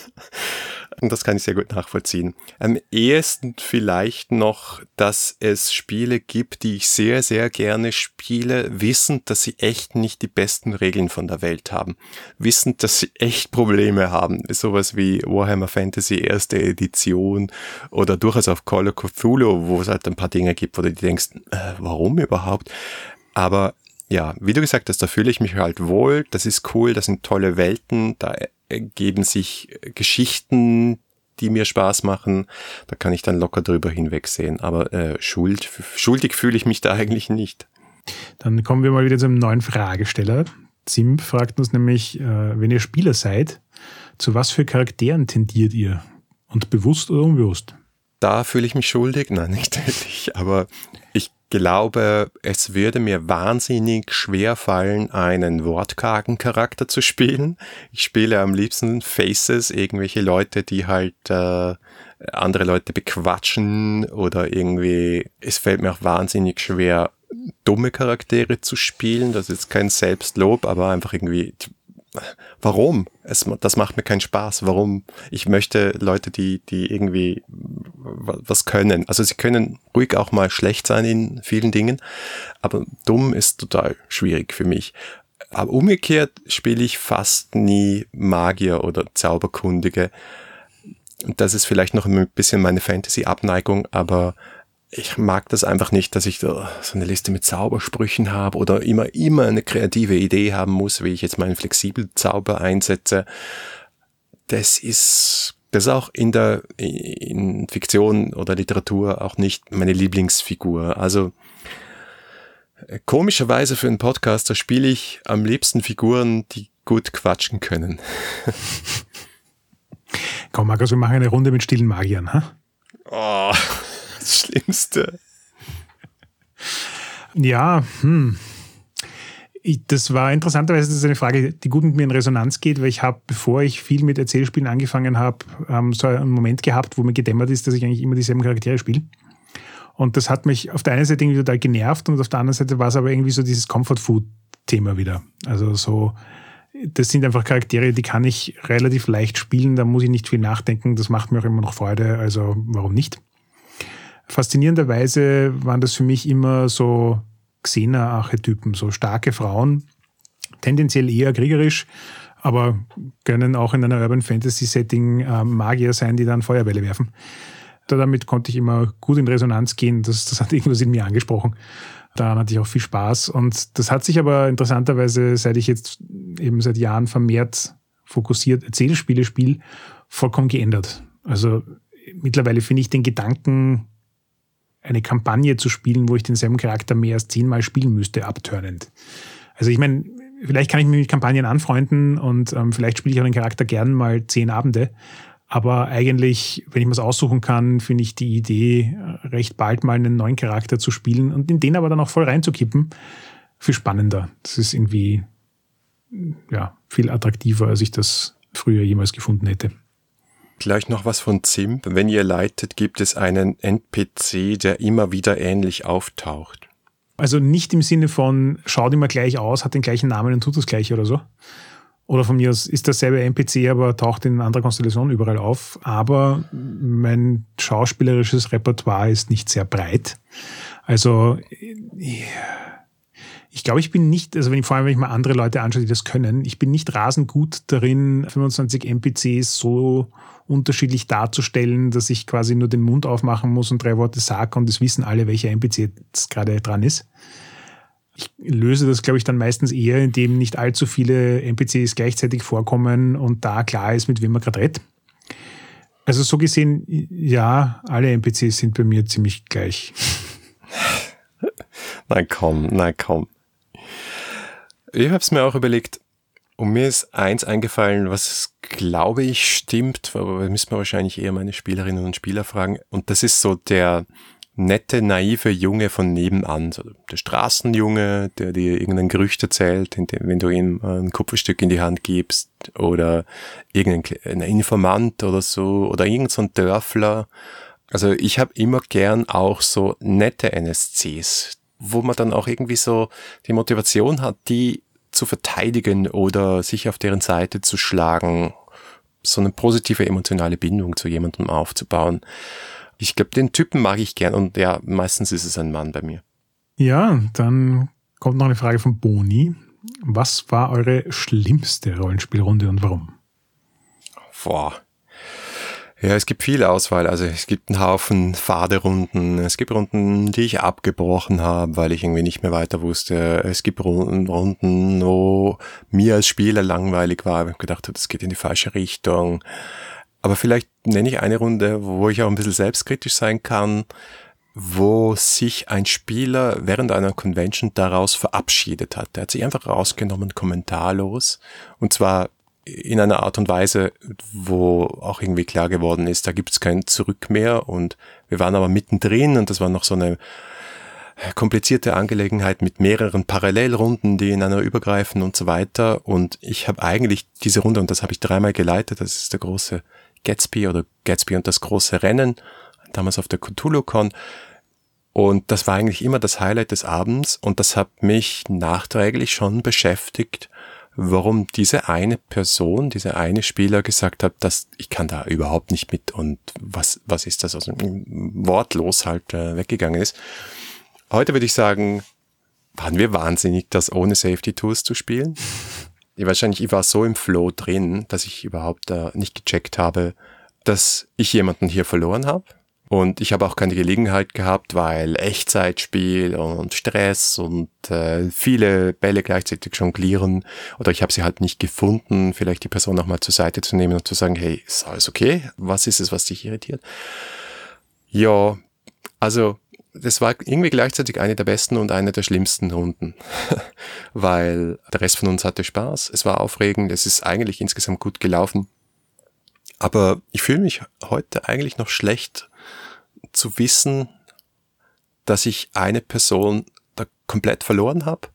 Speaker 1: Das kann ich sehr gut nachvollziehen. Am ehesten vielleicht noch, dass es Spiele gibt, die ich sehr, sehr gerne spiele, wissend, dass sie echt nicht die besten Regeln von der Welt haben. Wissend, dass sie echt Probleme haben. Sowas wie Warhammer Fantasy erste Edition oder durchaus auf Call of Cthulhu, wo es halt ein paar Dinge gibt, wo du denkst, äh, warum überhaupt? Aber ja, wie du gesagt hast, da fühle ich mich halt wohl, das ist cool, das sind tolle Welten, da geben sich Geschichten, die mir Spaß machen. Da kann ich dann locker drüber hinwegsehen. Aber äh, schuld, schuldig fühle ich mich da eigentlich nicht.
Speaker 2: Dann kommen wir mal wieder zu einem neuen Fragesteller. Zimp fragt uns nämlich, äh, wenn ihr Spieler seid, zu was für Charakteren tendiert ihr? Und bewusst oder unbewusst?
Speaker 1: Da fühle ich mich schuldig. Nein, nicht wirklich. Aber ich glaube, es würde mir wahnsinnig schwer fallen, einen wortkargen Charakter zu spielen. Ich spiele am liebsten Faces, irgendwelche Leute, die halt äh, andere Leute bequatschen oder irgendwie, es fällt mir auch wahnsinnig schwer, dumme Charaktere zu spielen. Das ist kein Selbstlob, aber einfach irgendwie warum? Es, das macht mir keinen Spaß. Warum? Ich möchte Leute, die, die irgendwie was können. Also sie können ruhig auch mal schlecht sein in vielen Dingen, aber dumm ist total schwierig für mich. Aber umgekehrt spiele ich fast nie Magier oder Zauberkundige. Das ist vielleicht noch ein bisschen meine Fantasy-Abneigung, aber ich mag das einfach nicht, dass ich da so eine Liste mit Zaubersprüchen habe oder immer, immer eine kreative Idee haben muss, wie ich jetzt meinen flexiblen Zauber einsetze. Das ist, das ist auch in der, in Fiktion oder Literatur auch nicht meine Lieblingsfigur. Also, komischerweise für einen Podcaster spiele ich am liebsten Figuren, die gut quatschen können.
Speaker 2: Komm, Markus, wir machen eine Runde mit stillen Magiern, ha?
Speaker 1: Oh das Schlimmste.
Speaker 2: Ja, hm. Ich, das war interessanterweise das ist eine Frage, die gut mit mir in Resonanz geht, weil ich habe, bevor ich viel mit Erzählspielen angefangen habe, ähm, so einen Moment gehabt, wo mir gedämmert ist, dass ich eigentlich immer dieselben Charaktere spiele. Und das hat mich auf der einen Seite irgendwie total genervt und auf der anderen Seite war es aber irgendwie so dieses Comfort-Food-Thema wieder. Also so, das sind einfach Charaktere, die kann ich relativ leicht spielen, da muss ich nicht viel nachdenken, das macht mir auch immer noch Freude, also warum nicht? Faszinierenderweise waren das für mich immer so Xena-Archetypen, so starke Frauen, tendenziell eher kriegerisch, aber können auch in einer Urban Fantasy Setting äh, Magier sein, die dann Feuerbälle werfen. Damit konnte ich immer gut in Resonanz gehen. Das, das hat irgendwas in mir angesprochen. Daran hatte ich auch viel Spaß. Und das hat sich aber interessanterweise, seit ich jetzt eben seit Jahren vermehrt fokussiert Erzählspiele spiele, vollkommen geändert. Also mittlerweile finde ich den Gedanken, eine Kampagne zu spielen, wo ich denselben Charakter mehr als zehnmal spielen müsste, abtörnend. Also ich meine, vielleicht kann ich mich mit Kampagnen anfreunden und ähm, vielleicht spiele ich auch den Charakter gern mal zehn Abende. Aber eigentlich, wenn ich mir aussuchen kann, finde ich die Idee, recht bald mal einen neuen Charakter zu spielen und in den aber dann auch voll reinzukippen, viel spannender. Das ist irgendwie ja, viel attraktiver, als ich das früher jemals gefunden hätte.
Speaker 1: Gleich noch was von Zimp. Wenn ihr leitet, gibt es einen NPC, der immer wieder ähnlich auftaucht.
Speaker 2: Also nicht im Sinne von, schaut immer gleich aus, hat den gleichen Namen und tut das gleiche oder so, oder von mir aus ist dasselbe NPC, aber taucht in anderer Konstellation überall auf. Aber mein schauspielerisches Repertoire ist nicht sehr breit. Also ich glaube, ich bin nicht, also wenn ich vor allem, wenn ich mal andere Leute anschaue, die das können, ich bin nicht rasend gut darin, 25 NPCs so unterschiedlich darzustellen, dass ich quasi nur den Mund aufmachen muss und drei Worte sage und es wissen alle, welcher NPC jetzt gerade dran ist. Ich löse das, glaube ich, dann meistens eher, indem nicht allzu viele NPCs gleichzeitig vorkommen und da klar ist, mit wem man gerade redet. Also so gesehen, ja, alle NPCs sind bei mir ziemlich gleich.
Speaker 1: nein, komm, nein, komm. Ich habe es mir auch überlegt, und mir ist eins eingefallen, was glaube ich stimmt, aber müssen wir wahrscheinlich eher meine Spielerinnen und Spieler fragen. Und das ist so der, nette, naive Junge von nebenan, so der Straßenjunge, der dir irgendein Gerücht erzählt, wenn du ihm ein Kupferstück in die Hand gibst oder irgendein Informant oder so oder irgendein so Dörfler. Also ich habe immer gern auch so nette NSCs, wo man dann auch irgendwie so die Motivation hat, die zu verteidigen oder sich auf deren Seite zu schlagen, so eine positive emotionale Bindung zu jemandem aufzubauen. Ich glaube, den Typen mag ich gern und ja, meistens ist es ein Mann bei mir.
Speaker 2: Ja, dann kommt noch eine Frage von Boni. Was war eure schlimmste Rollenspielrunde und warum?
Speaker 1: Boah. Ja, es gibt viel Auswahl. Also es gibt einen Haufen Faderunden. Es gibt Runden, die ich abgebrochen habe, weil ich irgendwie nicht mehr weiter wusste. Es gibt Runden, wo mir als Spieler langweilig war. Ich gedacht habe, das geht in die falsche Richtung. Aber vielleicht nenne ich eine Runde, wo ich auch ein bisschen selbstkritisch sein kann, wo sich ein Spieler während einer Convention daraus verabschiedet hat. Er hat sich einfach rausgenommen, kommentarlos. Und zwar in einer Art und Weise, wo auch irgendwie klar geworden ist, da gibt es kein Zurück mehr. Und wir waren aber mittendrin und das war noch so eine komplizierte Angelegenheit mit mehreren Parallelrunden, die ineinander übergreifen und so weiter. Und ich habe eigentlich diese Runde, und das habe ich dreimal geleitet, das ist der große Gatsby oder Gatsby und das große Rennen, damals auf der CthulhuCon. Und das war eigentlich immer das Highlight des Abends und das hat mich nachträglich schon beschäftigt, warum diese eine Person, dieser eine Spieler gesagt hat, dass ich kann da überhaupt nicht mit und was, was ist das, also wortlos halt äh, weggegangen ist. Heute würde ich sagen, waren wir wahnsinnig, das ohne Safety Tools zu spielen ja, wahrscheinlich, ich war so im Flow drin, dass ich überhaupt äh, nicht gecheckt habe, dass ich jemanden hier verloren habe. Und ich habe auch keine Gelegenheit gehabt, weil Echtzeitspiel und Stress und äh, viele Bälle gleichzeitig jonglieren. Oder ich habe sie halt nicht gefunden, vielleicht die Person nochmal zur Seite zu nehmen und zu sagen, hey, ist alles okay? Was ist es, was dich irritiert? Ja, also das war irgendwie gleichzeitig eine der besten und eine der schlimmsten Runden, weil der Rest von uns hatte Spaß, es war aufregend, es ist eigentlich insgesamt gut gelaufen. Aber ich fühle mich heute eigentlich noch schlecht zu wissen, dass ich eine Person da komplett verloren habe,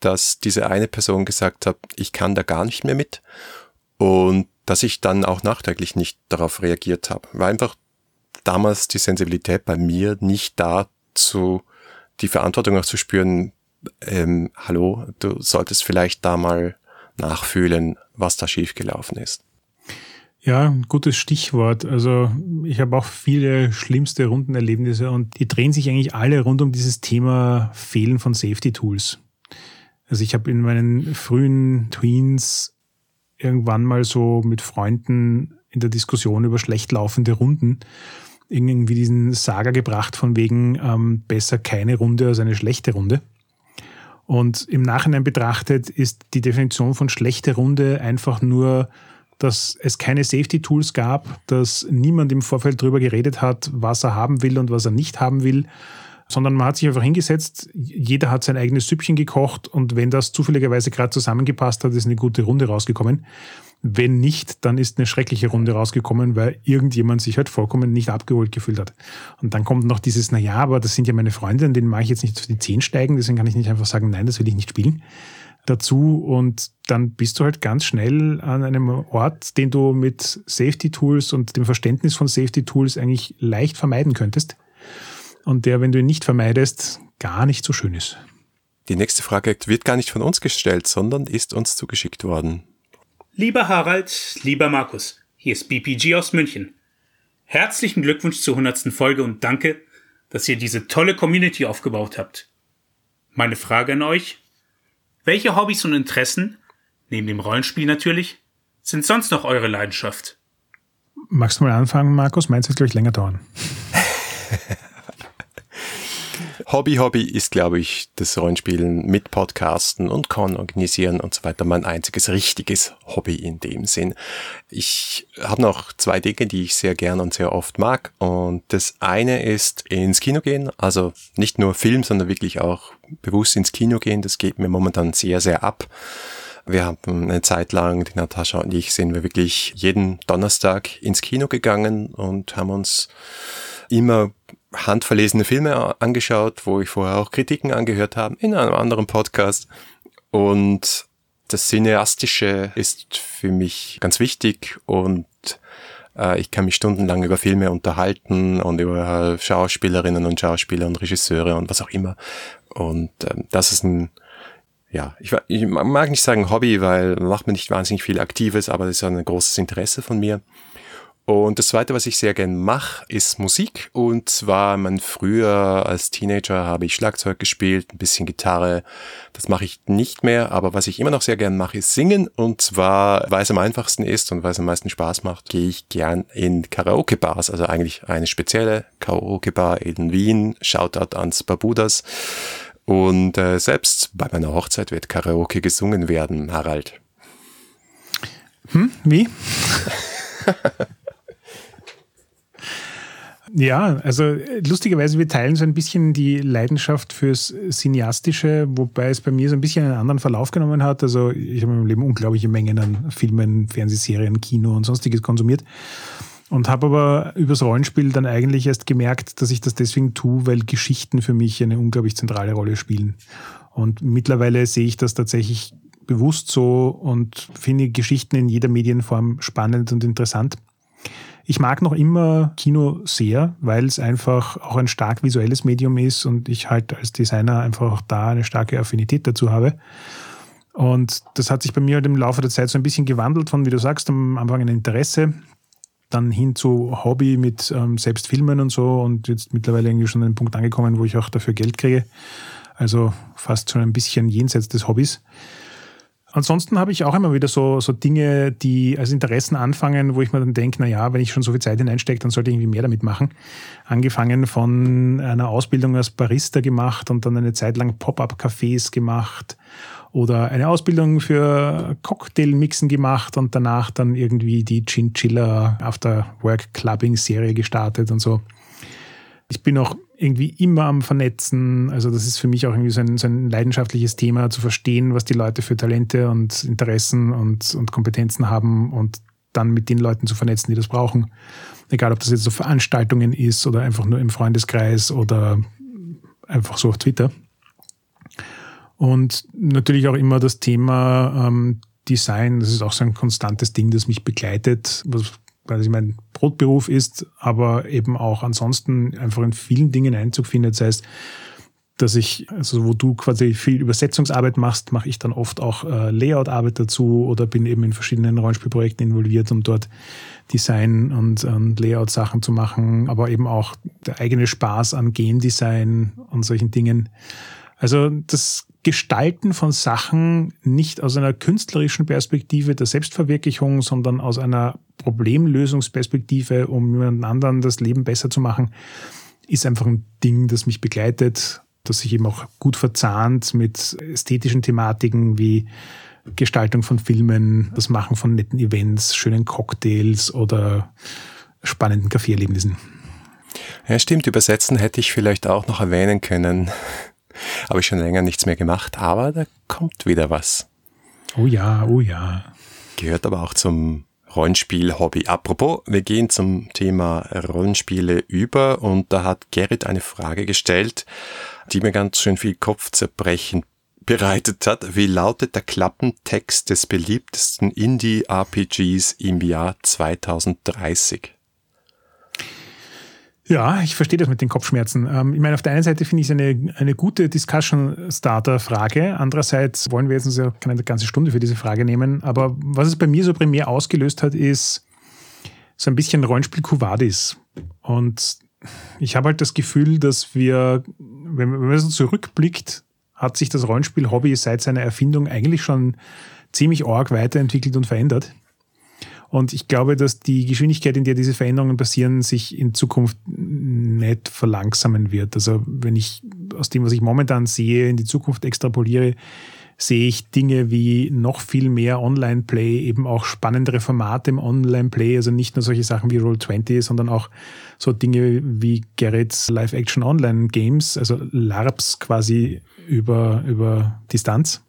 Speaker 1: dass diese eine Person gesagt hat, ich kann da gar nicht mehr mit und dass ich dann auch nachträglich nicht darauf reagiert habe. War einfach damals die Sensibilität bei mir nicht dazu, die Verantwortung auch zu spüren, ähm, hallo, du solltest vielleicht da mal nachfühlen, was da schiefgelaufen ist.
Speaker 2: Ja, gutes Stichwort. Also ich habe auch viele schlimmste Rundenerlebnisse und die drehen sich eigentlich alle rund um dieses Thema Fehlen von Safety Tools. Also ich habe in meinen frühen Tweens irgendwann mal so mit Freunden in der Diskussion über schlecht laufende Runden irgendwie diesen Saga gebracht von wegen ähm, besser keine Runde als eine schlechte Runde. Und im Nachhinein betrachtet ist die Definition von schlechte Runde einfach nur, dass es keine Safety-Tools gab, dass niemand im Vorfeld darüber geredet hat, was er haben will und was er nicht haben will, sondern man hat sich einfach hingesetzt, jeder hat sein eigenes Süppchen gekocht und wenn das zufälligerweise gerade zusammengepasst hat, ist eine gute Runde rausgekommen. Wenn nicht, dann ist eine schreckliche Runde rausgekommen, weil irgendjemand sich halt vollkommen nicht abgeholt gefühlt hat. Und dann kommt noch dieses, na ja, aber das sind ja meine Freunde, denen mache ich jetzt nicht auf die Zehen steigen, deswegen kann ich nicht einfach sagen, nein, das will ich nicht spielen dazu und dann bist du halt ganz schnell an einem Ort, den du mit Safety Tools und dem Verständnis von Safety Tools eigentlich leicht vermeiden könntest und der, wenn du ihn nicht vermeidest, gar nicht so schön ist.
Speaker 1: Die nächste Frage wird gar nicht von uns gestellt, sondern ist uns zugeschickt worden.
Speaker 3: Lieber Harald, lieber Markus, hier ist BPG aus München. Herzlichen Glückwunsch zur 100. Folge und danke, dass ihr diese tolle Community aufgebaut habt. Meine Frage an euch. Welche Hobbys und Interessen, neben dem Rollenspiel natürlich, sind sonst noch eure Leidenschaft?
Speaker 2: Magst du mal anfangen, Markus? Meins wird, glaube ich, länger dauern.
Speaker 1: Hobby, Hobby ist, glaube ich, das Rollenspielen mit Podcasten und Con organisieren und so weiter mein einziges richtiges Hobby in dem Sinn. Ich habe noch zwei Dinge, die ich sehr gern und sehr oft mag. Und das eine ist ins Kino gehen, also nicht nur Film, sondern wirklich auch bewusst ins Kino gehen. Das geht mir momentan sehr, sehr ab. Wir haben eine Zeit lang, die Natascha und ich, sind wir wirklich jeden Donnerstag ins Kino gegangen und haben uns immer handverlesene Filme angeschaut, wo ich vorher auch Kritiken angehört habe in einem anderen Podcast. Und das Cineastische ist für mich ganz wichtig und äh, ich kann mich stundenlang über Filme unterhalten und über Schauspielerinnen und Schauspieler und Regisseure und was auch immer. Und äh, das ist ein, ja, ich, ich mag nicht sagen Hobby, weil macht mir nicht wahnsinnig viel Aktives, aber das ist ein großes Interesse von mir. Und das Zweite, was ich sehr gern mache, ist Musik. Und zwar, man früher als Teenager habe ich Schlagzeug gespielt, ein bisschen Gitarre. Das mache ich nicht mehr. Aber was ich immer noch sehr gern mache, ist Singen. Und zwar, weil es am einfachsten ist und weil es am meisten Spaß macht, gehe ich gern in Karaoke-Bars. Also eigentlich eine spezielle Karaoke-Bar in Wien. Shoutout ans Barbudas. Und äh, selbst bei meiner Hochzeit wird Karaoke gesungen werden, Harald.
Speaker 2: Hm, wie? Ja, also lustigerweise, wir teilen so ein bisschen die Leidenschaft fürs Cineastische, wobei es bei mir so ein bisschen einen anderen Verlauf genommen hat. Also ich habe in meinem Leben unglaubliche Mengen an Filmen, Fernsehserien, Kino und sonstiges konsumiert. Und habe aber übers Rollenspiel dann eigentlich erst gemerkt, dass ich das deswegen tue, weil Geschichten für mich eine unglaublich zentrale Rolle spielen. Und mittlerweile sehe ich das tatsächlich bewusst so und finde Geschichten in jeder Medienform spannend und interessant. Ich mag noch immer Kino sehr, weil es einfach auch ein stark visuelles Medium ist und ich halt als Designer einfach da eine starke Affinität dazu habe. Und das hat sich bei mir halt im Laufe der Zeit so ein bisschen gewandelt von, wie du sagst, am Anfang ein Interesse, dann hin zu Hobby mit ähm, selbst Filmen und so und jetzt mittlerweile irgendwie schon an den Punkt angekommen, wo ich auch dafür Geld kriege. Also fast schon ein bisschen jenseits des Hobbys. Ansonsten habe ich auch immer wieder so, so Dinge, die als Interessen anfangen, wo ich mir dann denke, na ja, wenn ich schon so viel Zeit hineinstecke, dann sollte ich irgendwie mehr damit machen. Angefangen von einer Ausbildung als Barista gemacht und dann eine Zeit lang Pop-up-Cafés gemacht oder eine Ausbildung für Cocktailmixen gemacht und danach dann irgendwie die Chinchilla After Work Clubbing Serie gestartet und so. Ich bin auch irgendwie immer am Vernetzen. Also das ist für mich auch irgendwie so ein, so ein leidenschaftliches Thema, zu verstehen, was die Leute für Talente und Interessen und, und Kompetenzen haben und dann mit den Leuten zu vernetzen, die das brauchen. Egal, ob das jetzt so Veranstaltungen ist oder einfach nur im Freundeskreis oder einfach so auf Twitter. Und natürlich auch immer das Thema ähm, Design, das ist auch so ein konstantes Ding, das mich begleitet, was quasi mein Brotberuf ist, aber eben auch ansonsten einfach in vielen Dingen Einzug findet. Das heißt, dass ich, also wo du quasi viel Übersetzungsarbeit machst, mache ich dann oft auch äh, Layout-Arbeit dazu oder bin eben in verschiedenen Rollenspielprojekten involviert, um dort Design und, und Layout-Sachen zu machen, aber eben auch der eigene Spaß an Game Design und solchen Dingen. Also das Gestalten von Sachen nicht aus einer künstlerischen Perspektive der Selbstverwirklichung, sondern aus einer Problemlösungsperspektive, um jemand anderen das Leben besser zu machen, ist einfach ein Ding, das mich begleitet, das sich eben auch gut verzahnt mit ästhetischen Thematiken wie Gestaltung von Filmen, das Machen von netten Events, schönen Cocktails oder spannenden Kaffeerlebnissen.
Speaker 1: Ja, stimmt. Übersetzen hätte ich vielleicht auch noch erwähnen können. Habe ich schon länger nichts mehr gemacht, aber da kommt wieder was.
Speaker 2: Oh ja, oh ja.
Speaker 1: Gehört aber auch zum Rollenspiel-Hobby. Apropos, wir gehen zum Thema Rollenspiele über und da hat Gerrit eine Frage gestellt, die mir ganz schön viel Kopfzerbrechen bereitet hat. Wie lautet der Klappentext des beliebtesten Indie-RPGs im Jahr 2030?
Speaker 2: Ja, ich verstehe das mit den Kopfschmerzen. Ähm, ich meine, auf der einen Seite finde ich es eine, eine gute Discussion-Starter-Frage. Andererseits wollen wir jetzt uns ja keine ganze Stunde für diese Frage nehmen. Aber was es bei mir so primär ausgelöst hat, ist so ein bisschen Rollenspiel Kuvadis. Und ich habe halt das Gefühl, dass wir, wenn man so zurückblickt, hat sich das Rollenspiel-Hobby seit seiner Erfindung eigentlich schon ziemlich arg weiterentwickelt und verändert. Und ich glaube, dass die Geschwindigkeit, in der diese Veränderungen passieren, sich in Zukunft nicht verlangsamen wird. Also wenn ich aus dem, was ich momentan sehe, in die Zukunft extrapoliere, sehe ich Dinge wie noch viel mehr Online-Play, eben auch spannendere Formate im Online-Play, also nicht nur solche Sachen wie Roll20, sondern auch so Dinge wie Gerrits Live-Action Online-Games, also LARPs quasi über, über Distanz.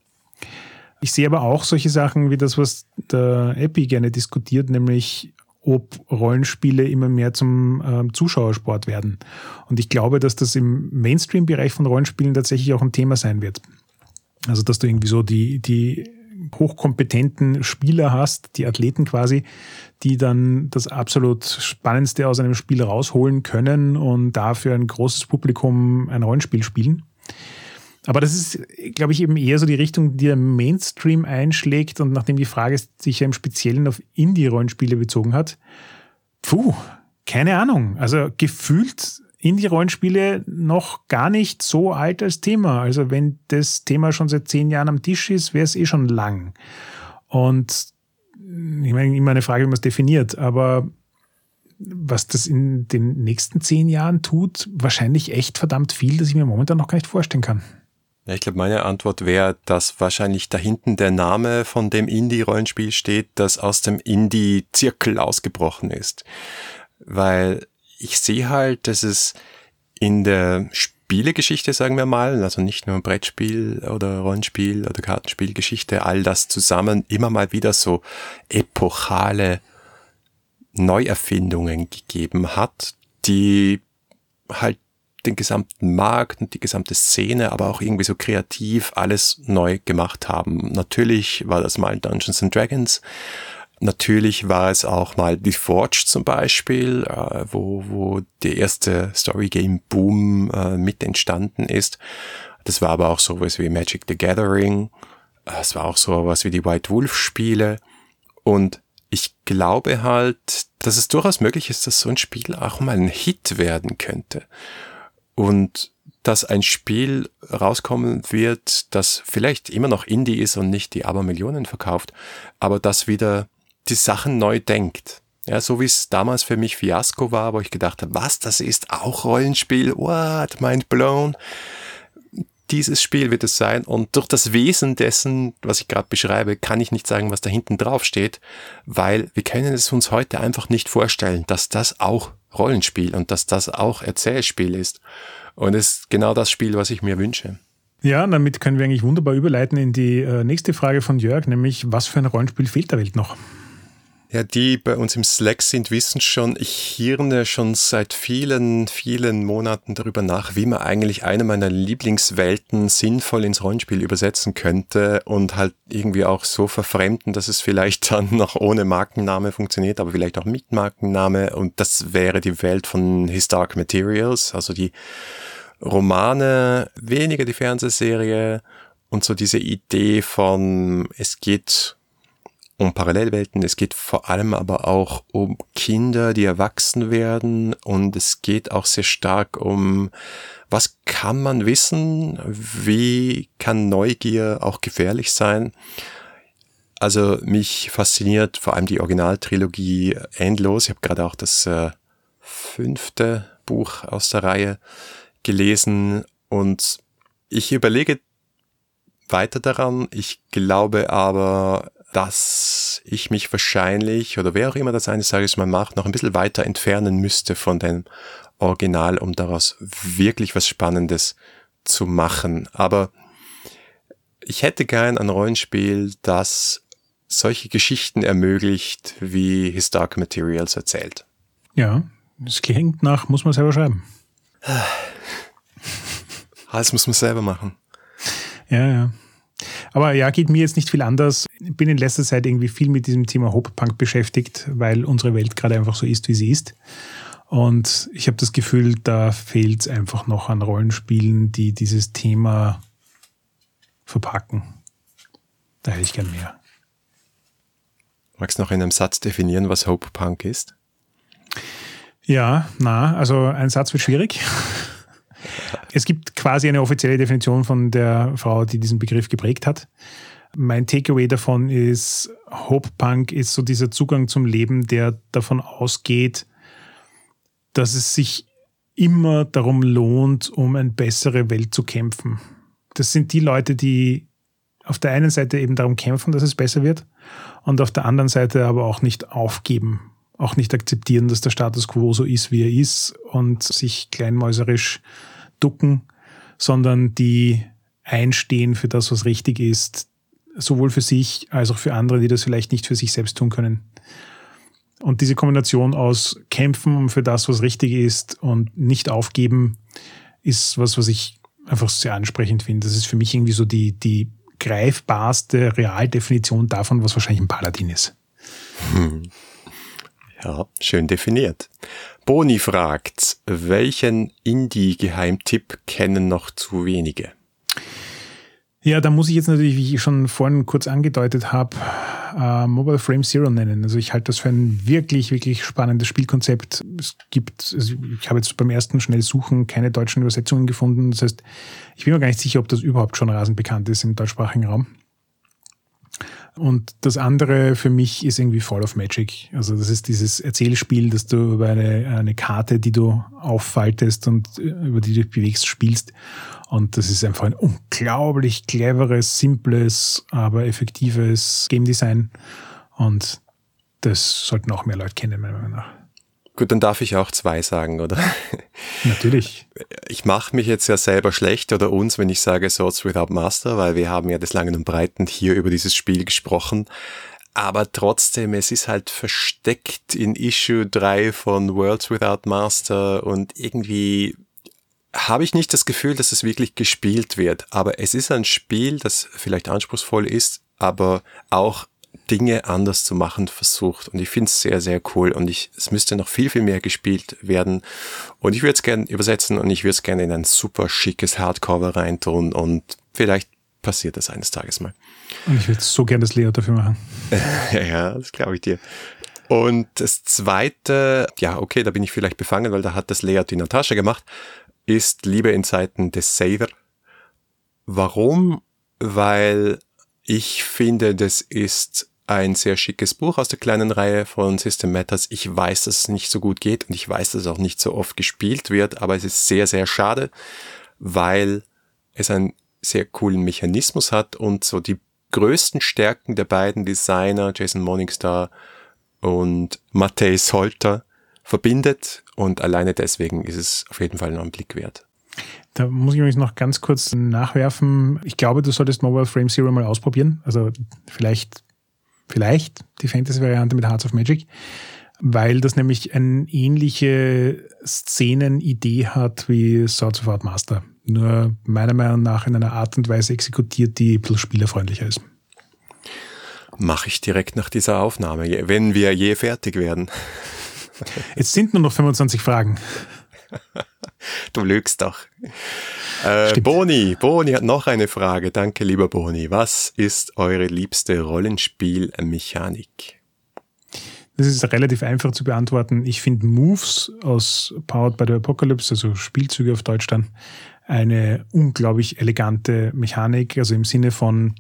Speaker 2: Ich sehe aber auch solche Sachen wie das, was der Epi gerne diskutiert, nämlich ob Rollenspiele immer mehr zum äh, Zuschauersport werden. Und ich glaube, dass das im Mainstream-Bereich von Rollenspielen tatsächlich auch ein Thema sein wird. Also, dass du irgendwie so die, die hochkompetenten Spieler hast, die Athleten quasi, die dann das absolut Spannendste aus einem Spiel rausholen können und dafür ein großes Publikum ein Rollenspiel spielen. Aber das ist, glaube ich, eben eher so die Richtung, die der Mainstream einschlägt. Und nachdem die Frage sich ja im Speziellen auf Indie-Rollenspiele bezogen hat, puh, keine Ahnung. Also gefühlt Indie-Rollenspiele noch gar nicht so alt als Thema. Also wenn das Thema schon seit zehn Jahren am Tisch ist, wäre es eh schon lang. Und ich meine, immer eine Frage, wie man es definiert, aber was das in den nächsten zehn Jahren tut, wahrscheinlich echt verdammt viel, dass ich mir momentan noch gar nicht vorstellen kann.
Speaker 1: Ja, ich glaube, meine Antwort wäre, dass wahrscheinlich da hinten der Name von dem Indie-Rollenspiel steht, das aus dem Indie-Zirkel ausgebrochen ist. Weil ich sehe halt, dass es in der Spielegeschichte, sagen wir mal, also nicht nur Brettspiel oder Rollenspiel oder Kartenspielgeschichte, all das zusammen immer mal wieder so epochale Neuerfindungen gegeben hat, die halt den gesamten Markt und die gesamte Szene, aber auch irgendwie so kreativ alles neu gemacht haben. Natürlich war das mal Dungeons and Dragons. Natürlich war es auch mal The Forge zum Beispiel, äh, wo, wo der erste Story Game Boom äh, mit entstanden ist. Das war aber auch sowas wie Magic the Gathering. Es war auch sowas wie die White Wolf Spiele. Und ich glaube halt, dass es durchaus möglich ist, dass so ein Spiel auch mal ein Hit werden könnte und dass ein Spiel rauskommen wird, das vielleicht immer noch Indie ist und nicht die Abermillionen verkauft, aber das wieder die Sachen neu denkt. Ja, so wie es damals für mich Fiasco war, wo ich gedacht habe, was, das ist auch Rollenspiel, what, mind blown. Dieses Spiel wird es sein und durch das Wesen dessen, was ich gerade beschreibe, kann ich nicht sagen, was da hinten drauf steht, weil wir können es uns heute einfach nicht vorstellen, dass das auch Rollenspiel und dass das auch Erzählspiel ist. Und es ist genau das Spiel, was ich mir wünsche.
Speaker 2: Ja, damit können wir eigentlich wunderbar überleiten in die äh, nächste Frage von Jörg, nämlich was für ein Rollenspiel fehlt der Welt noch?
Speaker 1: Ja, die bei uns im Slack sind, wissen schon, ich hirne schon seit vielen, vielen Monaten darüber nach, wie man eigentlich eine meiner Lieblingswelten sinnvoll ins Rollenspiel übersetzen könnte und halt irgendwie auch so verfremden, dass es vielleicht dann noch ohne Markenname funktioniert, aber vielleicht auch mit Markenname. Und das wäre die Welt von Historic Materials, also die Romane, weniger die Fernsehserie und so diese Idee von, es geht um Parallelwelten, es geht vor allem aber auch um Kinder, die erwachsen werden und es geht auch sehr stark um, was kann man wissen, wie kann Neugier auch gefährlich sein. Also mich fasziniert vor allem die Originaltrilogie endlos. Ich habe gerade auch das äh, fünfte Buch aus der Reihe gelesen und ich überlege weiter daran. Ich glaube aber, dass ich mich wahrscheinlich oder wer auch immer das eines Tages mal macht, noch ein bisschen weiter entfernen müsste von dem Original, um daraus wirklich was Spannendes zu machen. Aber ich hätte gern ein Rollenspiel, das solche Geschichten ermöglicht, wie Historic Materials erzählt.
Speaker 2: Ja, es klingt nach, muss man selber schreiben.
Speaker 1: Alles muss man selber machen.
Speaker 2: Ja, ja. Aber ja, geht mir jetzt nicht viel anders. Ich bin in letzter Zeit irgendwie viel mit diesem Thema Hop-Punk beschäftigt, weil unsere Welt gerade einfach so ist, wie sie ist. Und ich habe das Gefühl, da fehlt es einfach noch an Rollenspielen, die dieses Thema verpacken. Da hätte ich gern mehr.
Speaker 1: Magst du noch in einem Satz definieren, was Hope Punk ist?
Speaker 2: Ja, na, also ein Satz wird schwierig. Es gibt quasi eine offizielle Definition von der Frau, die diesen Begriff geprägt hat. Mein Takeaway davon ist, Hope Punk ist so dieser Zugang zum Leben, der davon ausgeht, dass es sich immer darum lohnt, um eine bessere Welt zu kämpfen. Das sind die Leute, die auf der einen Seite eben darum kämpfen, dass es besser wird und auf der anderen Seite aber auch nicht aufgeben, auch nicht akzeptieren, dass der Status quo so ist, wie er ist und sich kleinmäuserisch ducken, sondern die einstehen für das, was richtig ist, sowohl für sich als auch für andere, die das vielleicht nicht für sich selbst tun können. Und diese Kombination aus Kämpfen für das, was richtig ist und nicht aufgeben, ist was, was ich einfach sehr ansprechend finde. Das ist für mich irgendwie so die, die greifbarste Realdefinition davon, was wahrscheinlich ein Paladin ist.
Speaker 1: Hm. Ja, schön definiert. Boni fragt, welchen Indie-Geheimtipp kennen noch zu wenige?
Speaker 2: Ja, da muss ich jetzt natürlich, wie ich schon vorhin kurz angedeutet habe, äh, Mobile Frame Zero nennen. Also ich halte das für ein wirklich, wirklich spannendes Spielkonzept. Es gibt, also ich habe jetzt beim ersten schnell suchen keine deutschen Übersetzungen gefunden. Das heißt, ich bin mir gar nicht sicher, ob das überhaupt schon rasend bekannt ist im deutschsprachigen Raum. Und das andere für mich ist irgendwie Fall of Magic. Also das ist dieses Erzählspiel, dass du über eine, eine Karte, die du auffaltest und über die du dich bewegst, spielst. Und das ist einfach ein unglaublich cleveres, simples, aber effektives Game Design. Und das sollten auch mehr Leute kennen, meiner Meinung nach.
Speaker 1: Gut, dann darf ich auch zwei sagen, oder?
Speaker 2: Natürlich.
Speaker 1: Ich mache mich jetzt ja selber schlecht oder uns, wenn ich sage Swords Without Master, weil wir haben ja des Langen und Breiten hier über dieses Spiel gesprochen. Aber trotzdem, es ist halt versteckt in Issue 3 von Worlds Without Master und irgendwie habe ich nicht das Gefühl, dass es wirklich gespielt wird. Aber es ist ein Spiel, das vielleicht anspruchsvoll ist, aber auch Dinge anders zu machen versucht. Und ich finde es sehr, sehr cool. Und ich, es müsste noch viel, viel mehr gespielt werden. Und ich würde es gerne übersetzen und ich würde es gerne in ein super schickes Hardcover reintun. Und vielleicht passiert das eines Tages mal.
Speaker 2: Und ich würde so gerne das Layout dafür machen.
Speaker 1: ja, das glaube ich dir. Und das zweite, ja, okay, da bin ich vielleicht befangen, weil da hat das Layout die Natascha gemacht, ist Liebe in Zeiten des Saver. Warum? Weil ich finde, das ist ein sehr schickes Buch aus der kleinen Reihe von System Matters. Ich weiß, dass es nicht so gut geht und ich weiß, dass es auch nicht so oft gespielt wird, aber es ist sehr, sehr schade, weil es einen sehr coolen Mechanismus hat und so die größten Stärken der beiden Designer, Jason Morningstar und Matthäus Solter, verbindet und alleine deswegen ist es auf jeden Fall noch ein Blick wert.
Speaker 2: Da muss ich übrigens noch ganz kurz nachwerfen. Ich glaube, du solltest Mobile Frame Zero mal ausprobieren. Also vielleicht vielleicht die Fantasy-Variante mit Hearts of Magic, weil das nämlich eine ähnliche Szenenidee hat wie Swords of Art Master. Nur meiner Meinung nach in einer Art und Weise exekutiert, die ein bisschen spielerfreundlicher ist.
Speaker 1: Mache ich direkt nach dieser Aufnahme, wenn wir je fertig werden.
Speaker 2: Jetzt sind nur noch 25 Fragen.
Speaker 1: Du lügst doch. Äh, Boni, Boni hat noch eine Frage. Danke, lieber Boni. Was ist eure liebste Rollenspielmechanik?
Speaker 2: Das ist relativ einfach zu beantworten. Ich finde Moves aus Powered by the Apocalypse, also Spielzüge auf Deutsch dann, eine unglaublich elegante Mechanik, also im Sinne von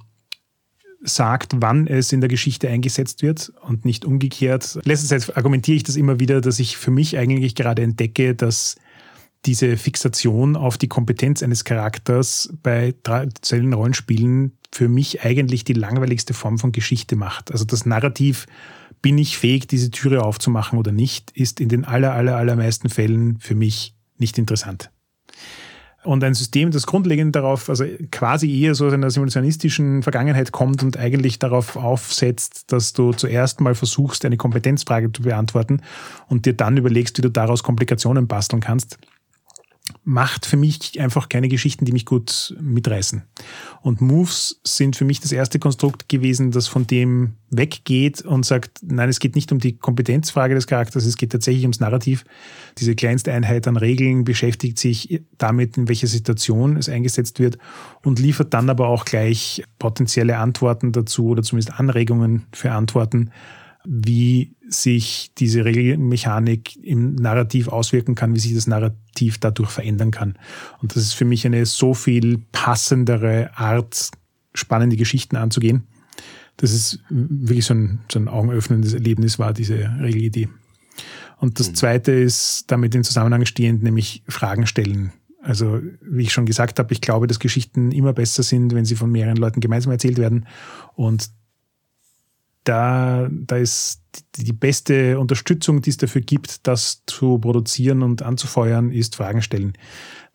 Speaker 2: sagt, wann es in der Geschichte eingesetzt wird und nicht umgekehrt. Letzte Zeit argumentiere ich das immer wieder, dass ich für mich eigentlich gerade entdecke, dass diese Fixation auf die Kompetenz eines Charakters bei traditionellen Rollenspielen für mich eigentlich die langweiligste Form von Geschichte macht. Also das Narrativ, bin ich fähig, diese Türe aufzumachen oder nicht, ist in den aller, aller, allermeisten Fällen für mich nicht interessant. Und ein System, das grundlegend darauf, also quasi eher so aus einer simulationistischen Vergangenheit kommt und eigentlich darauf aufsetzt, dass du zuerst mal versuchst, eine Kompetenzfrage zu beantworten und dir dann überlegst, wie du daraus Komplikationen basteln kannst, macht für mich einfach keine Geschichten, die mich gut mitreißen. Und Moves sind für mich das erste Konstrukt gewesen, das von dem weggeht und sagt, nein, es geht nicht um die Kompetenzfrage des Charakters, es geht tatsächlich ums Narrativ. Diese kleinste Einheit an Regeln beschäftigt sich damit, in welcher Situation es eingesetzt wird und liefert dann aber auch gleich potenzielle Antworten dazu oder zumindest Anregungen für Antworten, wie sich diese Regelmechanik im Narrativ auswirken kann, wie sich das Narrativ dadurch verändern kann. Und das ist für mich eine so viel passendere Art, spannende Geschichten anzugehen. Das ist wirklich so ein, so ein augenöffnendes Erlebnis war, diese Regelidee. Und das mhm. zweite ist damit in Zusammenhang stehend, nämlich Fragen stellen. Also, wie ich schon gesagt habe, ich glaube, dass Geschichten immer besser sind, wenn sie von mehreren Leuten gemeinsam erzählt werden. Und da, da ist die beste Unterstützung, die es dafür gibt, das zu produzieren und anzufeuern, ist Fragen stellen.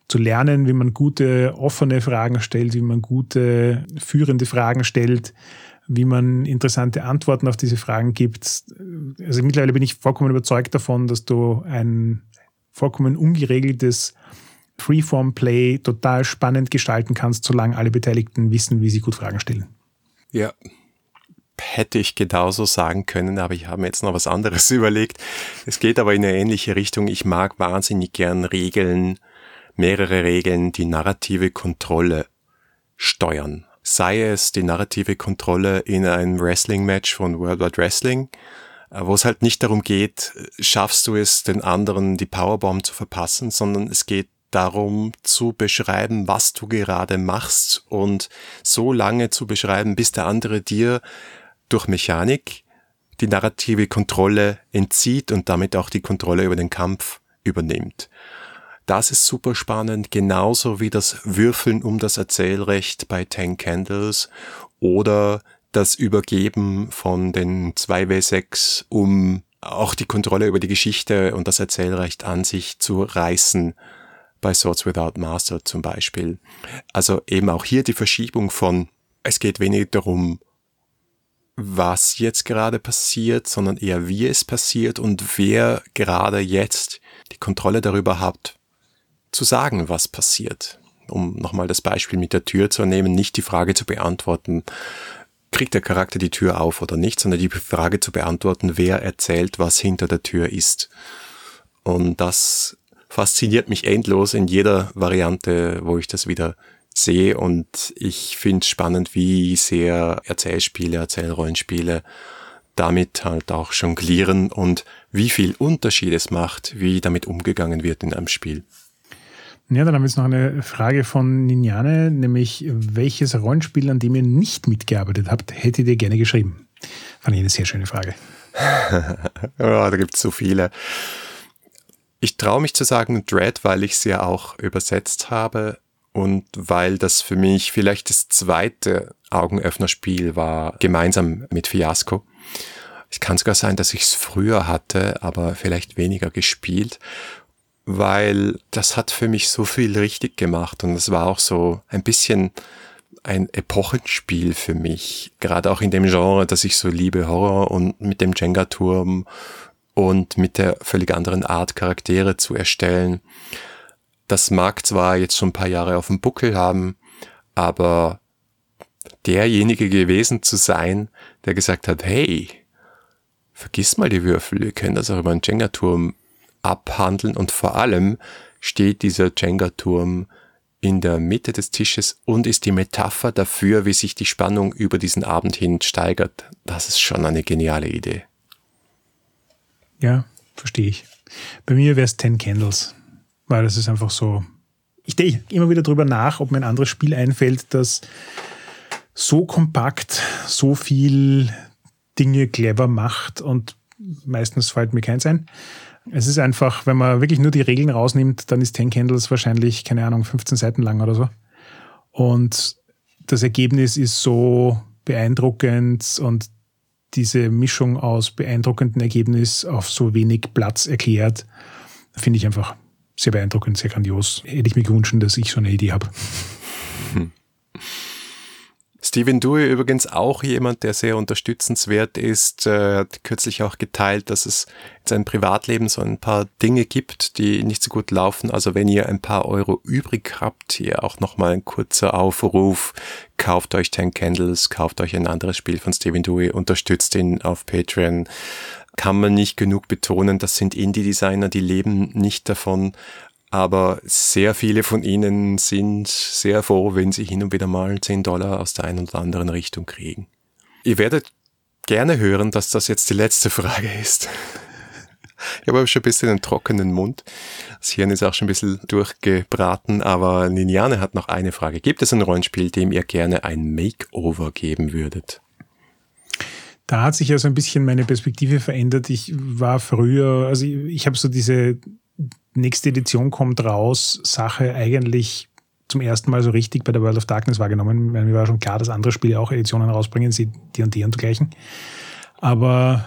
Speaker 2: Zu lernen, wie man gute, offene Fragen stellt, wie man gute, führende Fragen stellt, wie man interessante Antworten auf diese Fragen gibt. Also mittlerweile bin ich vollkommen überzeugt davon, dass du ein vollkommen ungeregeltes Freeform-Play total spannend gestalten kannst, solange alle Beteiligten wissen, wie sie gut Fragen stellen.
Speaker 1: Ja, hätte ich genauso sagen können, aber ich habe mir jetzt noch was anderes überlegt. Es geht aber in eine ähnliche Richtung. Ich mag wahnsinnig gern Regeln, mehrere Regeln, die narrative Kontrolle steuern. Sei es die narrative Kontrolle in einem Wrestling-Match von World Wide Wrestling, äh, wo es halt nicht darum geht, schaffst du es, den anderen die Powerbomb zu verpassen, sondern es geht darum zu beschreiben, was du gerade machst und so lange zu beschreiben, bis der andere dir durch Mechanik die narrative Kontrolle entzieht und damit auch die Kontrolle über den Kampf übernimmt. Das ist super spannend, genauso wie das Würfeln um das Erzählrecht bei Ten Candles oder das Übergeben von den 2W6, um auch die Kontrolle über die Geschichte und das Erzählrecht an sich zu reißen, bei Swords Without Master zum Beispiel. Also eben auch hier die Verschiebung von, es geht weniger darum, was jetzt gerade passiert, sondern eher wie es passiert und wer gerade jetzt die Kontrolle darüber hat, zu sagen, was passiert. Um nochmal das Beispiel mit der Tür zu nehmen, nicht die Frage zu beantworten, kriegt der Charakter die Tür auf oder nicht, sondern die Frage zu beantworten, wer erzählt, was hinter der Tür ist. Und das fasziniert mich endlos in jeder Variante, wo ich das wieder sehe und ich finde es spannend, wie sehr Erzählspiele, Erzählrollenspiele damit halt auch jonglieren und wie viel Unterschied es macht, wie damit umgegangen wird in einem Spiel.
Speaker 2: Ja, dann haben wir jetzt noch eine Frage von Ninjane, nämlich welches Rollenspiel, an dem ihr nicht mitgearbeitet habt, hättet ihr gerne geschrieben? Fand ich eine sehr schöne Frage.
Speaker 1: ja, da gibt es so viele. Ich traue mich zu sagen Dread, weil ich sie ja auch übersetzt habe und weil das für mich vielleicht das zweite Augenöffnerspiel war, gemeinsam mit Fiasco. Es kann sogar sein, dass ich es früher hatte, aber vielleicht weniger gespielt, weil das hat für mich so viel richtig gemacht und es war auch so ein bisschen ein Epochenspiel für mich. Gerade auch in dem Genre, das ich so liebe, Horror und mit dem Jenga-Turm und mit der völlig anderen Art, Charaktere zu erstellen. Das mag zwar jetzt schon ein paar Jahre auf dem Buckel haben, aber derjenige gewesen zu sein, der gesagt hat, hey, vergiss mal die Würfel, wir können das auch über einen Jenga-Turm abhandeln und vor allem steht dieser Jenga-Turm in der Mitte des Tisches und ist die Metapher dafür, wie sich die Spannung über diesen Abend hin steigert. Das ist schon eine geniale Idee.
Speaker 2: Ja, verstehe ich. Bei mir wäre es Ten Candles, weil das ist einfach so. Ich denke immer wieder drüber nach, ob mir ein anderes Spiel einfällt, das so kompakt, so viel Dinge clever macht und meistens fällt mir keins ein. Es ist einfach, wenn man wirklich nur die Regeln rausnimmt, dann ist Ten Candles wahrscheinlich, keine Ahnung, 15 Seiten lang oder so. Und das Ergebnis ist so beeindruckend und diese Mischung aus beeindruckendem Ergebnis auf so wenig Platz erklärt, finde ich einfach sehr beeindruckend, sehr grandios. Hätte ich mir gewünscht, dass ich so eine Idee habe.
Speaker 1: Steven Dewey übrigens auch jemand, der sehr unterstützenswert ist, äh, hat kürzlich auch geteilt, dass es in seinem Privatleben so ein paar Dinge gibt, die nicht so gut laufen. Also wenn ihr ein paar Euro übrig habt, hier auch nochmal ein kurzer Aufruf, kauft euch Ten Candles, kauft euch ein anderes Spiel von Steven Dewey, unterstützt ihn auf Patreon kann man nicht genug betonen, das sind Indie-Designer, die leben nicht davon, aber sehr viele von ihnen sind sehr froh, wenn sie hin und wieder mal 10 Dollar aus der einen oder anderen Richtung kriegen. Ihr werdet gerne hören, dass das jetzt die letzte Frage ist. Ich habe schon ein bisschen einen trockenen Mund. Das Hirn ist auch schon ein bisschen durchgebraten, aber Niniane hat noch eine Frage. Gibt es ein Rollenspiel, dem ihr gerne ein Makeover geben würdet?
Speaker 2: Da hat sich ja so ein bisschen meine Perspektive verändert. Ich war früher, also ich, ich habe so diese nächste Edition kommt raus, Sache eigentlich zum ersten Mal so richtig bei der World of Darkness wahrgenommen. Mir war schon klar, dass andere Spiele auch Editionen rausbringen, sie die und die und dergleichen. Aber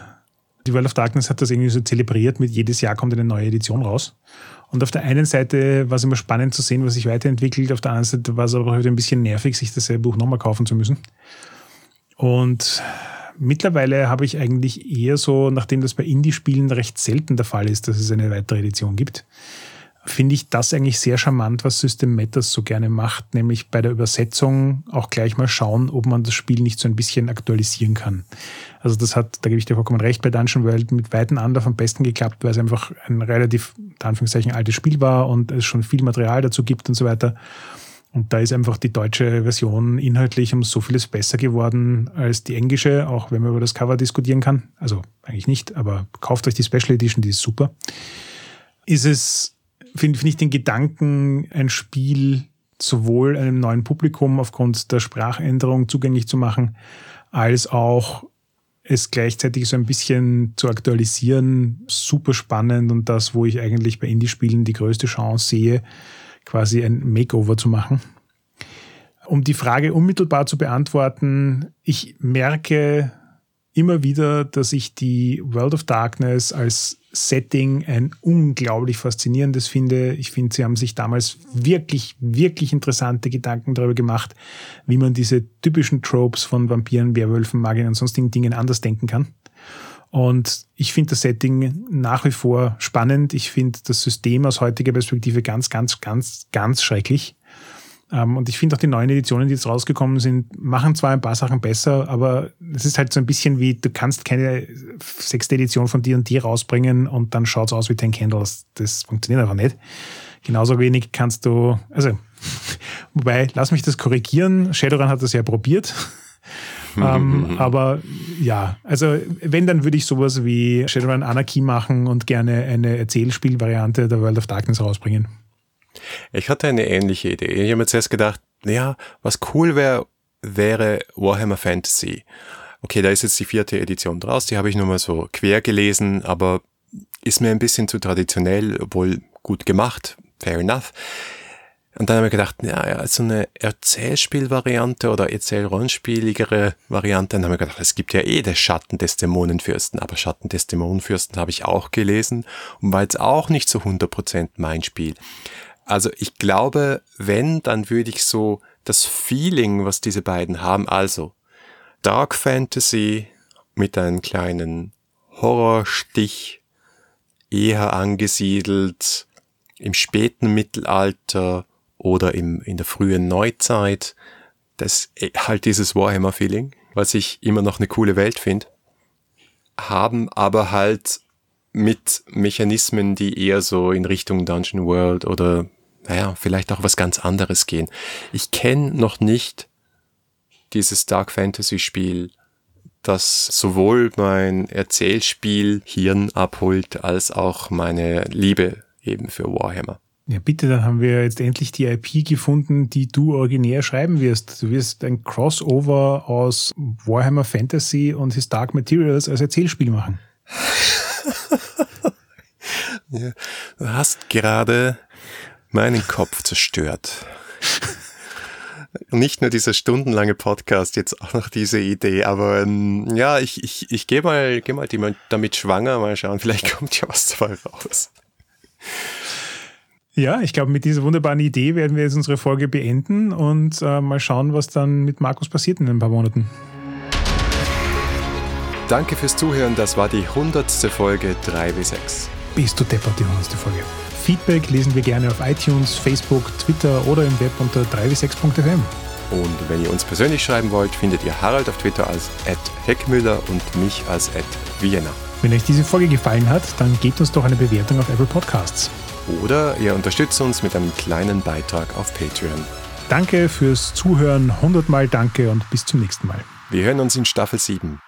Speaker 2: die World of Darkness hat das irgendwie so zelebriert, mit jedes Jahr kommt eine neue Edition raus. Und auf der einen Seite war es immer spannend zu sehen, was sich weiterentwickelt, auf der anderen Seite war es aber heute ein bisschen nervig, sich dasselbe Buch nochmal kaufen zu müssen. Und mittlerweile habe ich eigentlich eher so, nachdem das bei Indie-Spielen recht selten der Fall ist, dass es eine weitere Edition gibt, finde ich das eigentlich sehr charmant, was System Matters so gerne macht, nämlich bei der Übersetzung auch gleich mal schauen, ob man das Spiel nicht so ein bisschen aktualisieren kann. Also das hat, da gebe ich dir vollkommen recht, bei Dungeon World mit weiten Anlauf am besten geklappt, weil es einfach ein relativ, in Anführungszeichen, altes Spiel war und es schon viel Material dazu gibt und so weiter. Und da ist einfach die deutsche Version inhaltlich um so vieles besser geworden als die englische, auch wenn man über das Cover diskutieren kann. Also eigentlich nicht, aber kauft euch die Special Edition, die ist super. Ist es, finde find ich den Gedanken, ein Spiel sowohl einem neuen Publikum aufgrund der Sprachänderung zugänglich zu machen, als auch es gleichzeitig so ein bisschen zu aktualisieren, super spannend und das, wo ich eigentlich bei Indie-Spielen die größte Chance sehe, quasi ein Makeover zu machen. Um die Frage unmittelbar zu beantworten, ich merke immer wieder, dass ich die World of Darkness als Setting ein unglaublich faszinierendes finde. Ich finde, sie haben sich damals wirklich, wirklich interessante Gedanken darüber gemacht, wie man diese typischen Tropes von Vampiren, Werwölfen, Magiern und sonstigen Dingen anders denken kann. Und ich finde das Setting nach wie vor spannend. Ich finde das System aus heutiger Perspektive ganz, ganz, ganz, ganz schrecklich. Ähm, und ich finde auch die neuen Editionen, die jetzt rausgekommen sind, machen zwar ein paar Sachen besser, aber es ist halt so ein bisschen wie, du kannst keine sechste Edition von dir und dir rausbringen und dann schaut es aus wie Ten Candles. Das funktioniert einfach nicht. Genauso wenig kannst du, also, wobei, lass mich das korrigieren. Shadowrun hat das ja probiert ähm, aber ja, also wenn, dann würde ich sowas wie Shadowrun Anarchy machen und gerne eine Erzählspielvariante der World of Darkness rausbringen.
Speaker 1: Ich hatte eine ähnliche Idee. Ich habe mir zuerst gedacht, ja, was cool wäre, wäre Warhammer Fantasy. Okay, da ist jetzt die vierte Edition draus, die habe ich nur mal so quer gelesen, aber ist mir ein bisschen zu traditionell, obwohl gut gemacht, fair enough. Und dann habe ich gedacht, ja, ja, so eine Erzählspielvariante oder Erzählrollenspieligere Variante. Dann habe ich gedacht, es gibt ja eh das Schatten des Dämonenfürsten. Aber Schatten des Dämonenfürsten habe ich auch gelesen und war jetzt auch nicht zu 100% mein Spiel. Also ich glaube, wenn, dann würde ich so das Feeling, was diese beiden haben, also Dark Fantasy mit einem kleinen Horrorstich, eher angesiedelt im späten Mittelalter oder im, in der frühen Neuzeit. Das halt dieses Warhammer-Feeling, was ich immer noch eine coole Welt finde, haben aber halt mit Mechanismen, die eher so in Richtung Dungeon World oder naja, vielleicht auch was ganz anderes gehen. Ich kenne noch nicht dieses Dark Fantasy Spiel, das sowohl mein Erzählspiel Hirn abholt, als auch meine Liebe eben für Warhammer.
Speaker 2: Ja, bitte, dann haben wir jetzt endlich die IP gefunden, die du originär schreiben wirst. Du wirst ein Crossover aus Warhammer Fantasy und His Dark Materials als Erzählspiel machen.
Speaker 1: ja, du hast gerade meinen Kopf zerstört. Nicht nur dieser stundenlange Podcast, jetzt auch noch diese Idee, aber ähm, ja, ich, ich, ich gehe mal, geh mal damit schwanger, mal schauen, vielleicht kommt ja was dabei raus.
Speaker 2: Ja, ich glaube, mit dieser wunderbaren Idee werden wir jetzt unsere Folge beenden und äh, mal schauen, was dann mit Markus passiert in ein paar Monaten.
Speaker 1: Danke fürs Zuhören, das war die hundertste Folge 3W6.
Speaker 2: Bist du deppert, die hundertste Folge. Feedback lesen wir gerne auf iTunes, Facebook, Twitter oder im Web unter 3w6.fm.
Speaker 1: Und wenn ihr uns persönlich schreiben wollt, findet ihr Harald auf Twitter als Heckmüller und mich als Vienna.
Speaker 2: Wenn euch diese Folge gefallen hat, dann gebt uns doch eine Bewertung auf Apple Podcasts.
Speaker 1: Oder ihr unterstützt uns mit einem kleinen Beitrag auf Patreon.
Speaker 2: Danke fürs Zuhören, hundertmal danke und bis zum nächsten Mal.
Speaker 1: Wir hören uns in Staffel 7.